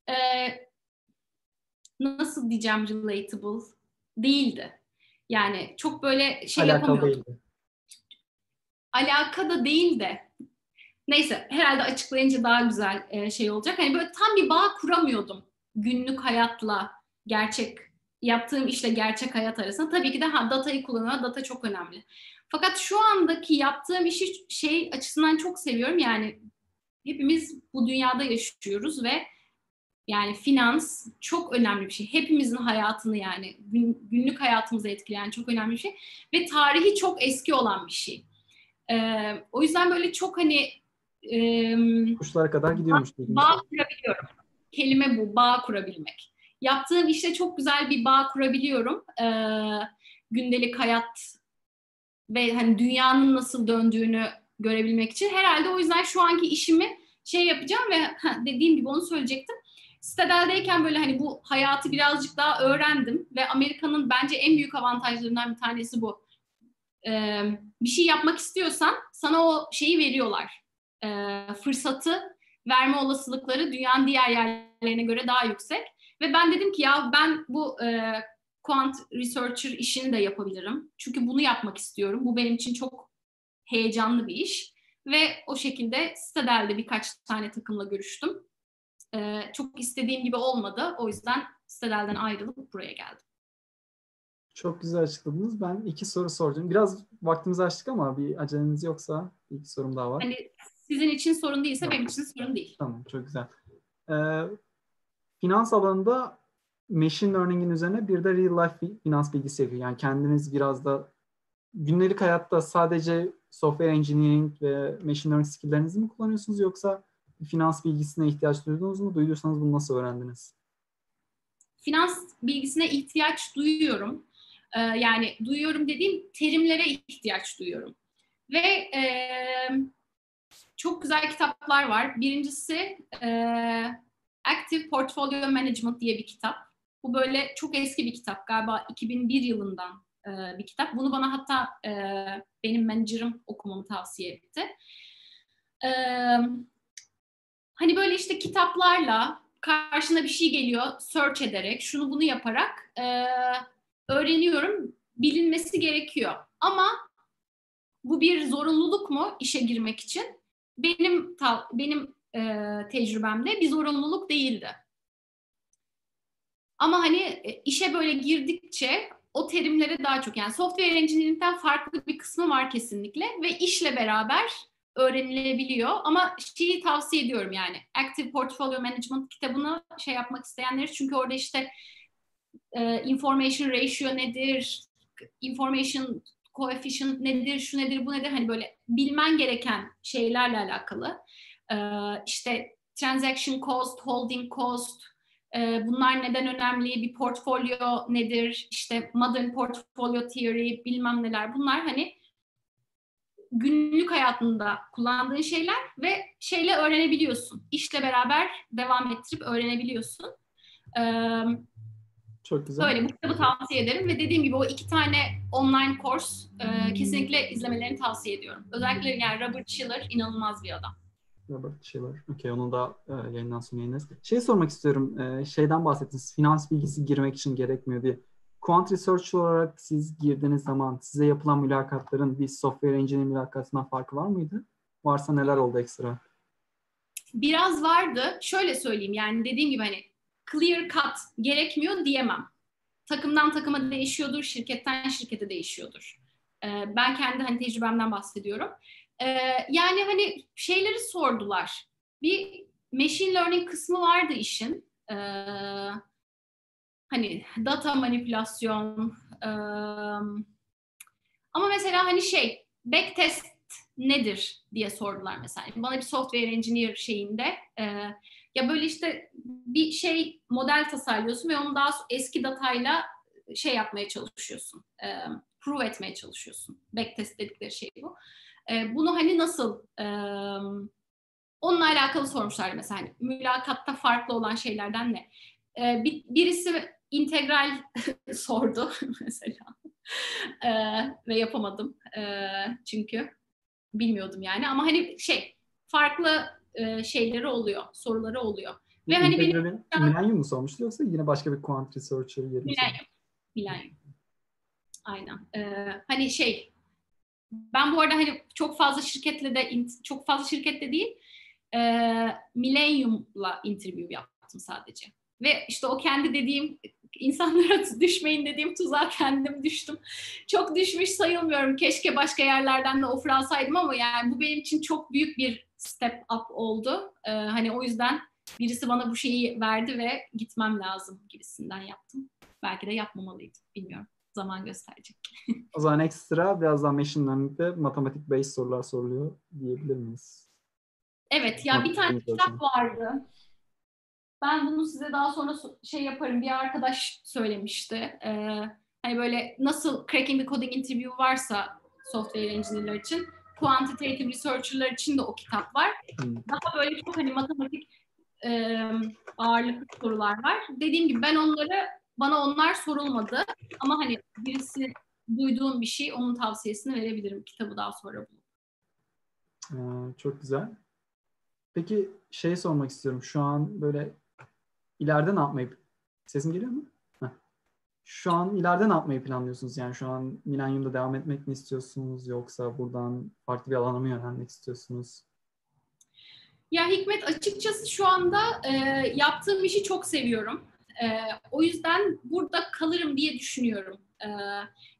e, nasıl diyeceğim relatable değildi. Yani çok böyle şey Alakalı yapamıyordum. Değildi alaka da değil de neyse herhalde açıklayınca daha güzel e, şey olacak. Hani böyle tam bir bağ kuramıyordum günlük hayatla gerçek yaptığım işle gerçek hayat arasında. Tabii ki de ha, datayı kullanıyor. Data çok önemli. Fakat şu andaki yaptığım işi şey açısından çok seviyorum. Yani hepimiz bu dünyada yaşıyoruz ve yani finans çok önemli bir şey. Hepimizin hayatını yani gün, günlük hayatımızı etkileyen çok önemli bir şey. Ve tarihi çok eski olan bir şey. Ee, o yüzden böyle çok hani e, kuşlara kadar gidiyormuş. Bağ, bağ kurabiliyorum. Kelime bu, bağ kurabilmek. Yaptığım işte çok güzel bir bağ kurabiliyorum. Ee, gündelik hayat ve hani dünyanın nasıl döndüğünü görebilmek için. Herhalde o yüzden şu anki işimi şey yapacağım ve ha, dediğim gibi onu söyleyecektim. Citadel'deyken böyle hani bu hayatı birazcık daha öğrendim ve Amerika'nın bence en büyük avantajlarından bir tanesi bu. Ee, bir şey yapmak istiyorsan sana o şeyi veriyorlar. Ee, fırsatı verme olasılıkları dünyanın diğer yerlerine göre daha yüksek. Ve ben dedim ki ya ben bu e, quant researcher işini de yapabilirim. Çünkü bunu yapmak istiyorum. Bu benim için çok heyecanlı bir iş. Ve o şekilde Citadel'de birkaç tane takımla görüştüm. Ee, çok istediğim gibi olmadı. O yüzden Citadel'den ayrılıp buraya geldim. Çok güzel açıkladınız. Ben iki soru soracağım. Biraz vaktimizi açtık ama bir aceleniz yoksa bir iki sorum daha var. Hani sizin için sorun değilse tamam. benim için sorun değil. Tamam, çok güzel. Ee, finans alanında machine learning'in üzerine bir de real life finans bilgisi yapıyor. Yani kendiniz biraz da günlük hayatta sadece software engineering ve machine learning skilllerinizi mi kullanıyorsunuz yoksa finans bilgisine ihtiyaç duydunuz mu? Duyduysanız bunu nasıl öğrendiniz? Finans bilgisine ihtiyaç duyuyorum. Ee, yani duyuyorum dediğim terimlere ihtiyaç duyuyorum. Ve e, çok güzel kitaplar var. Birincisi e, Active Portfolio Management diye bir kitap. Bu böyle çok eski bir kitap. Galiba 2001 yılından e, bir kitap. Bunu bana hatta e, benim menajerim okumamı tavsiye etti. E, hani böyle işte kitaplarla karşına bir şey geliyor, search ederek, şunu bunu yaparak e, öğreniyorum. Bilinmesi gerekiyor. Ama bu bir zorunluluk mu işe girmek için? Benim benim e, tecrübemde bir zorunluluk değildi. Ama hani e, işe böyle girdikçe o terimlere daha çok yani software engineering'den farklı bir kısmı var kesinlikle ve işle beraber öğrenilebiliyor. Ama şeyi tavsiye ediyorum yani Active Portfolio Management kitabını şey yapmak isteyenleri çünkü orada işte e, information ratio nedir, information coefficient nedir, şu nedir, bu nedir hani böyle bilmen gereken şeylerle alakalı. E, işte transaction cost, holding cost, e, bunlar neden önemli, bir portfolyo nedir, işte modern portfolio theory, bilmem neler bunlar hani günlük hayatında kullandığın şeyler ve şeyle öğrenebiliyorsun. İşle beraber devam ettirip öğrenebiliyorsun. Ee, Çok güzel. Böyle bu kitabı tavsiye ederim ve dediğim gibi o iki tane online kurs e, kesinlikle izlemelerini tavsiye ediyorum. Özellikle yani Robert Schiller inanılmaz bir adam. Robert Schiller. Okey onu da e, yayından sonra yayınlarız. Şey sormak istiyorum. E, şeyden bahsettiniz. Finans bilgisi girmek için gerekmiyor diye. Quant Research olarak siz girdiğiniz zaman size yapılan mülakatların bir software engineer mülakatından farkı var mıydı? Varsa neler oldu ekstra? Biraz vardı. Şöyle söyleyeyim yani dediğim gibi hani clear cut gerekmiyor diyemem. Takımdan takıma değişiyordur, şirketten şirkete değişiyordur. Ee, ben kendi hani tecrübemden bahsediyorum. Ee, yani hani şeyleri sordular. Bir machine learning kısmı vardı işin. Ee, hani data manipülasyon e, ama mesela hani şey backtest nedir diye sordular mesela. Bana bir software engineer şeyinde e, ya böyle işte bir şey model tasarlıyorsun ve onu daha eski datayla şey yapmaya çalışıyorsun. E, prove etmeye çalışıyorsun. Backtest dedikleri şey bu. E, bunu hani nasıl e, onunla alakalı sormuşlar mesela hani mülakatta farklı olan şeylerden ne? E, bir, birisi integral sordu mesela e, ve yapamadım e, çünkü bilmiyordum yani ama hani şey farklı e, şeyleri oluyor, soruları oluyor. Ve hani benim Millennium mu sormuştu yoksa yine başka bir quant researcher yeri Millennium. Millennium. Aynen. Ee, hani şey ben bu arada hani çok fazla şirketle de çok fazla şirkette değil e, Millennium'la interview yaptım sadece. Ve işte o kendi dediğim insanlara düşmeyin dediğim tuzağa kendim düştüm. Çok düşmüş sayılmıyorum. Keşke başka yerlerden de offer alsaydım ama yani bu benim için çok büyük bir step up oldu. Ee, hani o yüzden birisi bana bu şeyi verdi ve gitmem lazım gibisinden yaptım. Belki de yapmamalıydım. Bilmiyorum. Zaman gösterecek. o zaman ekstra biraz daha machine learning'de matematik based sorular soruluyor diyebilir miyiz? Evet ya bir tane kitap vardı. Ben bunu size daha sonra şey yaparım. Bir arkadaş söylemişti. Ee, hani böyle nasıl cracking the coding interview varsa software engineer'lar için quantitative researcher'lar için de o kitap var. Hmm. Daha böyle çok hani matematik e, ağırlıklı sorular var. Dediğim gibi ben onları bana onlar sorulmadı ama hani birisi duyduğum bir şey onun tavsiyesini verebilirim kitabı daha sonra bulup. Ee, çok güzel. Peki şey sormak istiyorum. Şu an böyle ileride ne yapmayı sesim geliyor mu? Şu an ileride ne yapmayı planlıyorsunuz? Yani şu an Millennium'da devam etmek mi istiyorsunuz yoksa buradan farklı bir alana mı yönelmek istiyorsunuz? Ya Hikmet açıkçası şu anda e, yaptığım işi çok seviyorum. E, o yüzden burada kalırım diye düşünüyorum. E,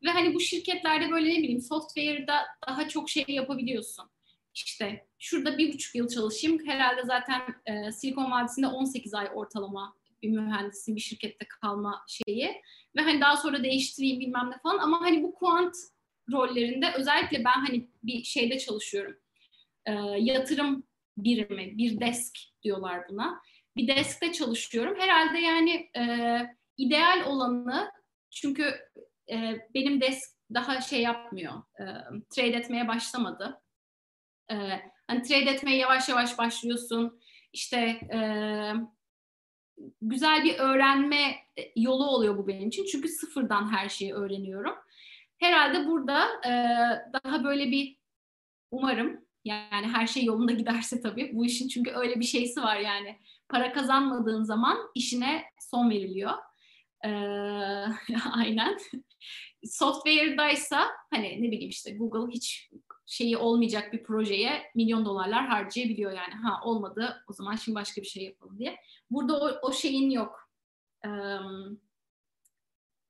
ve hani bu şirketlerde böyle ne bileyim software'da daha çok şey yapabiliyorsun. İşte şurada bir buçuk yıl çalışayım. Herhalde zaten e, Silikon Vadisi'nde 18 ay ortalama bir mühendisin bir şirkette kalma şeyi. Ve hani daha sonra değiştireyim bilmem ne falan. Ama hani bu kuant rollerinde özellikle ben hani bir şeyde çalışıyorum. E, yatırım birimi, bir desk diyorlar buna. Bir deskte çalışıyorum. Herhalde yani e, ideal olanı çünkü e, benim desk daha şey yapmıyor, e, trade etmeye başlamadı. E, hani trade etmeye yavaş yavaş başlıyorsun. İşte e, güzel bir öğrenme yolu oluyor bu benim için. Çünkü sıfırdan her şeyi öğreniyorum. Herhalde burada e, daha böyle bir umarım yani her şey yolunda giderse tabii. Bu işin çünkü öyle bir şeysi var yani. Para kazanmadığın zaman işine son veriliyor. Ee, aynen. Software'daysa hani ne bileyim işte Google hiç şeyi olmayacak bir projeye milyon dolarlar harcayabiliyor yani. Ha olmadı o zaman şimdi başka bir şey yapalım diye. Burada o, o şeyin yok. Ee,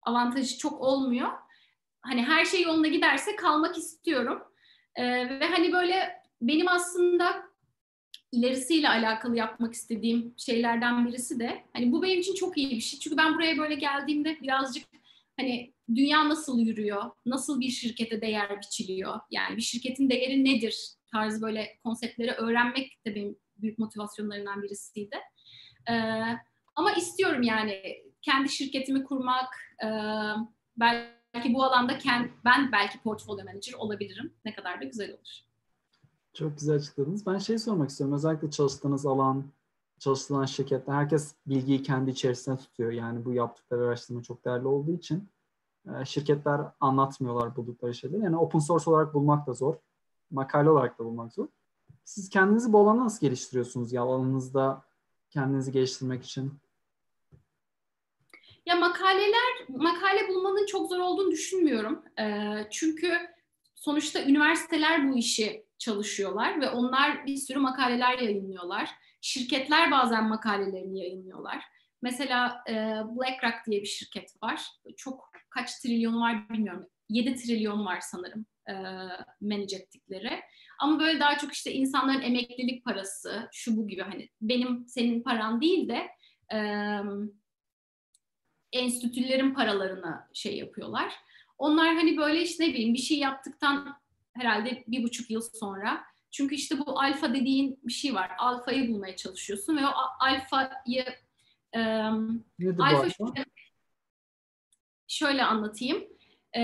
avantajı çok olmuyor. Hani her şey yoluna giderse kalmak istiyorum. Ee, ve hani böyle benim aslında ilerisiyle alakalı yapmak istediğim şeylerden birisi de hani bu benim için çok iyi bir şey. Çünkü ben buraya böyle geldiğimde birazcık hani dünya nasıl yürüyor, nasıl bir şirkete değer biçiliyor, yani bir şirketin değeri nedir tarzı böyle konseptleri öğrenmek de benim büyük motivasyonlarından birisiydi. Ee, ama istiyorum yani kendi şirketimi kurmak, e, belki bu alanda kend, ben belki portfolyo manager olabilirim. Ne kadar da güzel olur. Çok güzel açıkladınız. Ben şey sormak istiyorum. Özellikle çalıştığınız alan, çalışılan şirkette herkes bilgiyi kendi içerisine tutuyor. Yani bu yaptıkları araştırma çok değerli olduğu için e, şirketler anlatmıyorlar buldukları şeyleri. Yani open source olarak bulmak da zor. Makale olarak da bulmak zor. Siz kendinizi bu alanda nasıl geliştiriyorsunuz ya alanınızda kendinizi geliştirmek için? Ya makaleler, makale bulmanın çok zor olduğunu düşünmüyorum. E, çünkü sonuçta üniversiteler bu işi çalışıyorlar ve onlar bir sürü makaleler yayınlıyorlar. Şirketler bazen makalelerini yayınlıyorlar. Mesela e, BlackRock diye bir şirket var. Çok kaç trilyon var bilmiyorum. 7 trilyon var sanırım e, manage ettikleri. Ama böyle daha çok işte insanların emeklilik parası, şu bu gibi hani benim senin paran değil de e, enstitülerin paralarını şey yapıyorlar. Onlar hani böyle işte ne bileyim bir şey yaptıktan herhalde bir buçuk yıl sonra. Çünkü işte bu alfa dediğin bir şey var. Alfayı bulmaya çalışıyorsun ve o alfayı e, alfa şöyle, şöyle anlatayım. E,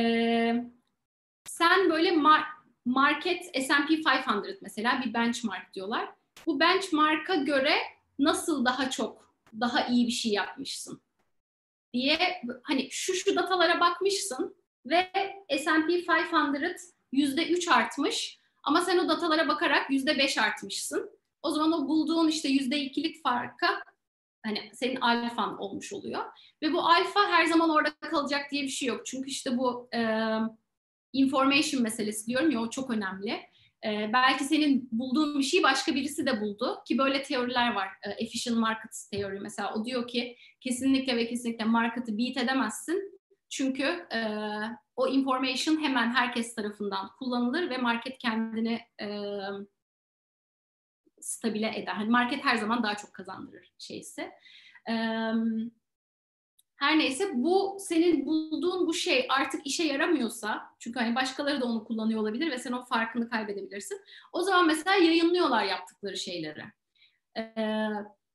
sen böyle mar- market S&P 500 mesela bir benchmark diyorlar. Bu benchmark'a göre nasıl daha çok daha iyi bir şey yapmışsın diye hani şu şu datalara bakmışsın ve S&P 500 yüzde üç artmış ama sen o datalara bakarak yüzde beş artmışsın. O zaman o bulduğun işte yüzde ikilik farka hani senin alfan olmuş oluyor. Ve bu alfa her zaman orada kalacak diye bir şey yok. Çünkü işte bu e, information meselesi diyorum ya o çok önemli. E, belki senin bulduğun bir şeyi başka birisi de buldu ki böyle teoriler var. E, efficient market teori mesela o diyor ki kesinlikle ve kesinlikle market'ı beat edemezsin. Çünkü e, o information hemen herkes tarafından kullanılır ve market kendini e, stabile eder. Hani market her zaman daha çok kazandırır şeysi. Ee, her neyse bu senin bulduğun bu şey artık işe yaramıyorsa çünkü hani başkaları da onu kullanıyor olabilir ve sen o farkını kaybedebilirsin. O zaman mesela yayınlıyorlar yaptıkları şeyleri.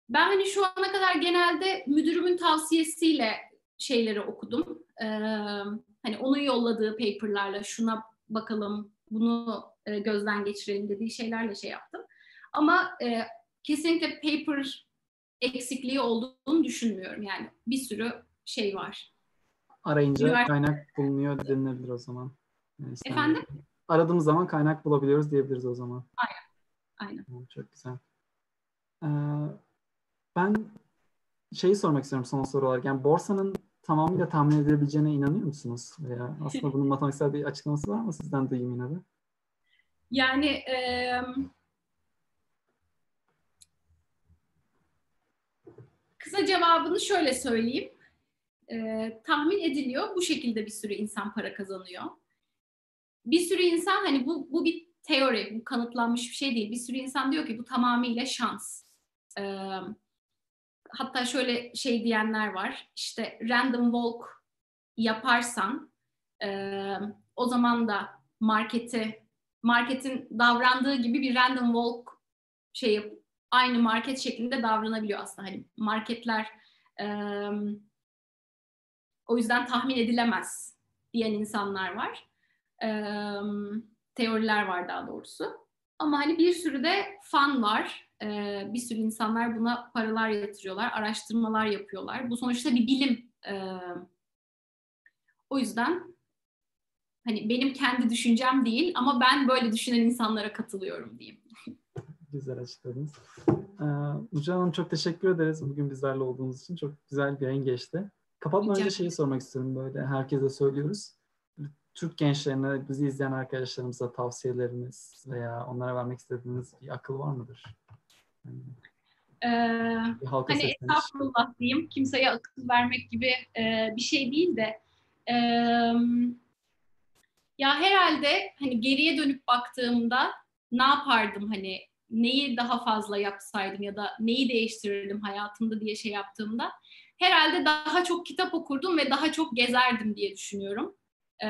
Ben hani şu ana kadar genelde müdürümün tavsiyesiyle şeyleri okudum. Hani onun yolladığı paperlarla şuna bakalım, bunu gözden geçirelim dediği şeylerle şey yaptım. Ama e, kesinlikle paper eksikliği olduğunu düşünmüyorum. Yani bir sürü şey var. Arayınca Üniversite... kaynak bulunuyor denilebilir o zaman. Yani Efendim? Aradığımız zaman kaynak bulabiliyoruz diyebiliriz o zaman. Aynen. Aynen. Çok güzel. Ee, ben şeyi sormak istiyorum son soru olarak. Yani borsanın tamamıyla tahmin edilebileceğine inanıyor musunuz? Veya aslında bunun matematiksel bir açıklaması var mı? Sizden duyayım yine de. Yani e, kısa cevabını şöyle söyleyeyim. E, tahmin ediliyor. Bu şekilde bir sürü insan para kazanıyor. Bir sürü insan hani bu, bu bir teori, bu kanıtlanmış bir şey değil. Bir sürü insan diyor ki bu tamamıyla şans. E, hatta şöyle şey diyenler var. İşte random walk yaparsan e, o zaman da marketi marketin davrandığı gibi bir random walk şey aynı market şeklinde davranabiliyor aslında. Hani marketler e, o yüzden tahmin edilemez diyen insanlar var. E, teoriler var daha doğrusu. Ama hani bir sürü de fan var. E, bir sürü insanlar buna paralar yatırıyorlar, araştırmalar yapıyorlar. Bu sonuçta bir bilim. E, o yüzden hani benim kendi düşüncem değil ama ben böyle düşünen insanlara katılıyorum diyeyim. Güzel açıkladınız. Ee, Uca Hanım çok teşekkür ederiz bugün bizlerle olduğunuz için. Çok güzel bir yayın geçti. Kapatmadan önce şeyi sormak istiyorum böyle herkese söylüyoruz. Türk gençlerine, bizi izleyen arkadaşlarımıza tavsiyeleriniz veya onlara vermek istediğiniz bir akıl var mıdır? Yani, ee, hani estağfurullah diyeyim. Kimseye akıl vermek gibi e, bir şey değil de e, ya herhalde hani geriye dönüp baktığımda ne yapardım hani neyi daha fazla yapsaydım ya da neyi değiştirirdim hayatımda diye şey yaptığımda herhalde daha çok kitap okurdum ve daha çok gezerdim diye düşünüyorum. Ee,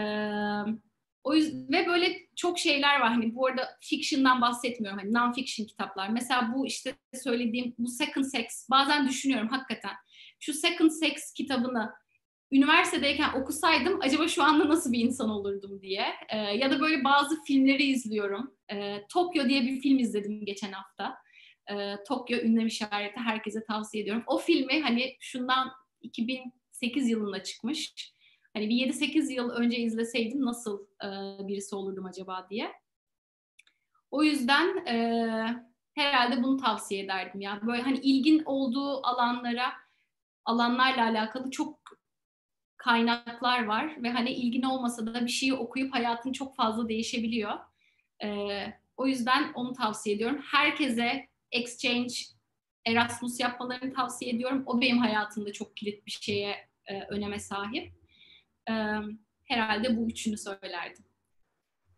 o yüzden ve böyle çok şeyler var. Hani bu arada fiction'dan bahsetmiyorum. Hani non-fiction kitaplar. Mesela bu işte söylediğim bu Second Sex bazen düşünüyorum hakikaten. Şu Second Sex kitabını üniversitedeyken okusaydım acaba şu anda nasıl bir insan olurdum diye. Ee, ya da böyle bazı filmleri izliyorum. Ee, Tokyo diye bir film izledim geçen hafta. Ee, Tokyo ünlem işareti herkese tavsiye ediyorum. O filmi hani şundan 2008 yılında çıkmış. Hani bir 7-8 yıl önce izleseydim nasıl e, birisi olurdum acaba diye. O yüzden e, herhalde bunu tavsiye ederdim ya. Böyle hani ilgin olduğu alanlara alanlarla alakalı çok kaynaklar var ve hani ilgin olmasa da bir şeyi okuyup hayatın çok fazla değişebiliyor. Ee, o yüzden onu tavsiye ediyorum. Herkese exchange, Erasmus yapmalarını tavsiye ediyorum. O benim hayatımda çok kilit bir şeye, e, öneme sahip. E, herhalde bu üçünü söylerdim.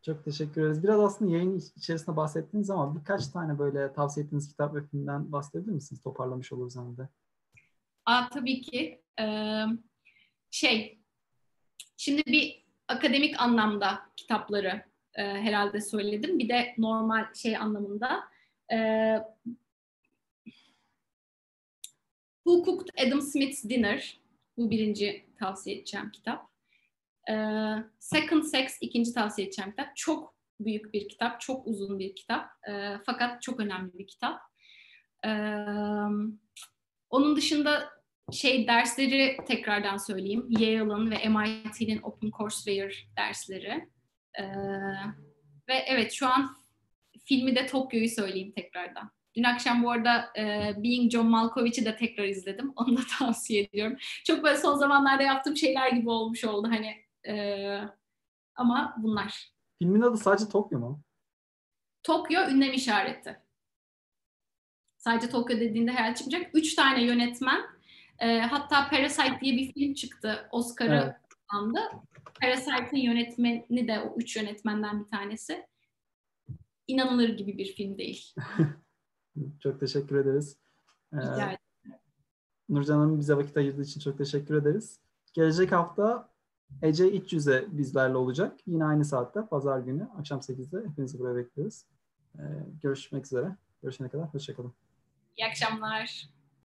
Çok teşekkür ederiz. Biraz aslında yayın içerisinde bahsettiniz ama birkaç tane böyle tavsiye ettiğiniz kitap ve filmden bahsedebilir misiniz? Toparlamış oluruz hem de. Aa, tabii ki. Ee, şey, şimdi bir akademik anlamda kitapları e, herhalde söyledim. Bir de normal şey anlamında. E, Who Cooked Adam Smith's Dinner? Bu birinci tavsiye edeceğim kitap. E, Second Sex ikinci tavsiye edeceğim kitap. Çok büyük bir kitap, çok uzun bir kitap. E, fakat çok önemli bir kitap. E, onun dışında şey dersleri tekrardan söyleyeyim. Yale'ın ve MIT'nin OpenCourseWare dersleri. Ee, ve evet şu an filmi de Tokyo'yu söyleyeyim tekrardan. Dün akşam bu arada e, Being John Malkovich'i de tekrar izledim. Onu da tavsiye ediyorum. Çok böyle son zamanlarda yaptığım şeyler gibi olmuş oldu. Hani e, Ama bunlar. Filmin adı sadece Tokyo mu? Tokyo ünlem işareti. Sadece Tokyo dediğinde hayal çıkmayacak. Üç tane yönetmen. E, hatta Parasite diye bir film çıktı. Oscar'ı Evet. aldı. Parasite'ın yönetmeni de o üç yönetmenden bir tanesi. İnanılır gibi bir film değil. Çok teşekkür ederiz. Ee, Rica. Nurcan Hanım bize vakit ayırdığı için çok teşekkür ederiz. Gelecek hafta Ece İç Yüze bizlerle olacak. Yine aynı saatte pazar günü akşam 8'de hepinizi buraya bekliyoruz. Ee, görüşmek üzere. Görüşene kadar hoşçakalın. İyi akşamlar.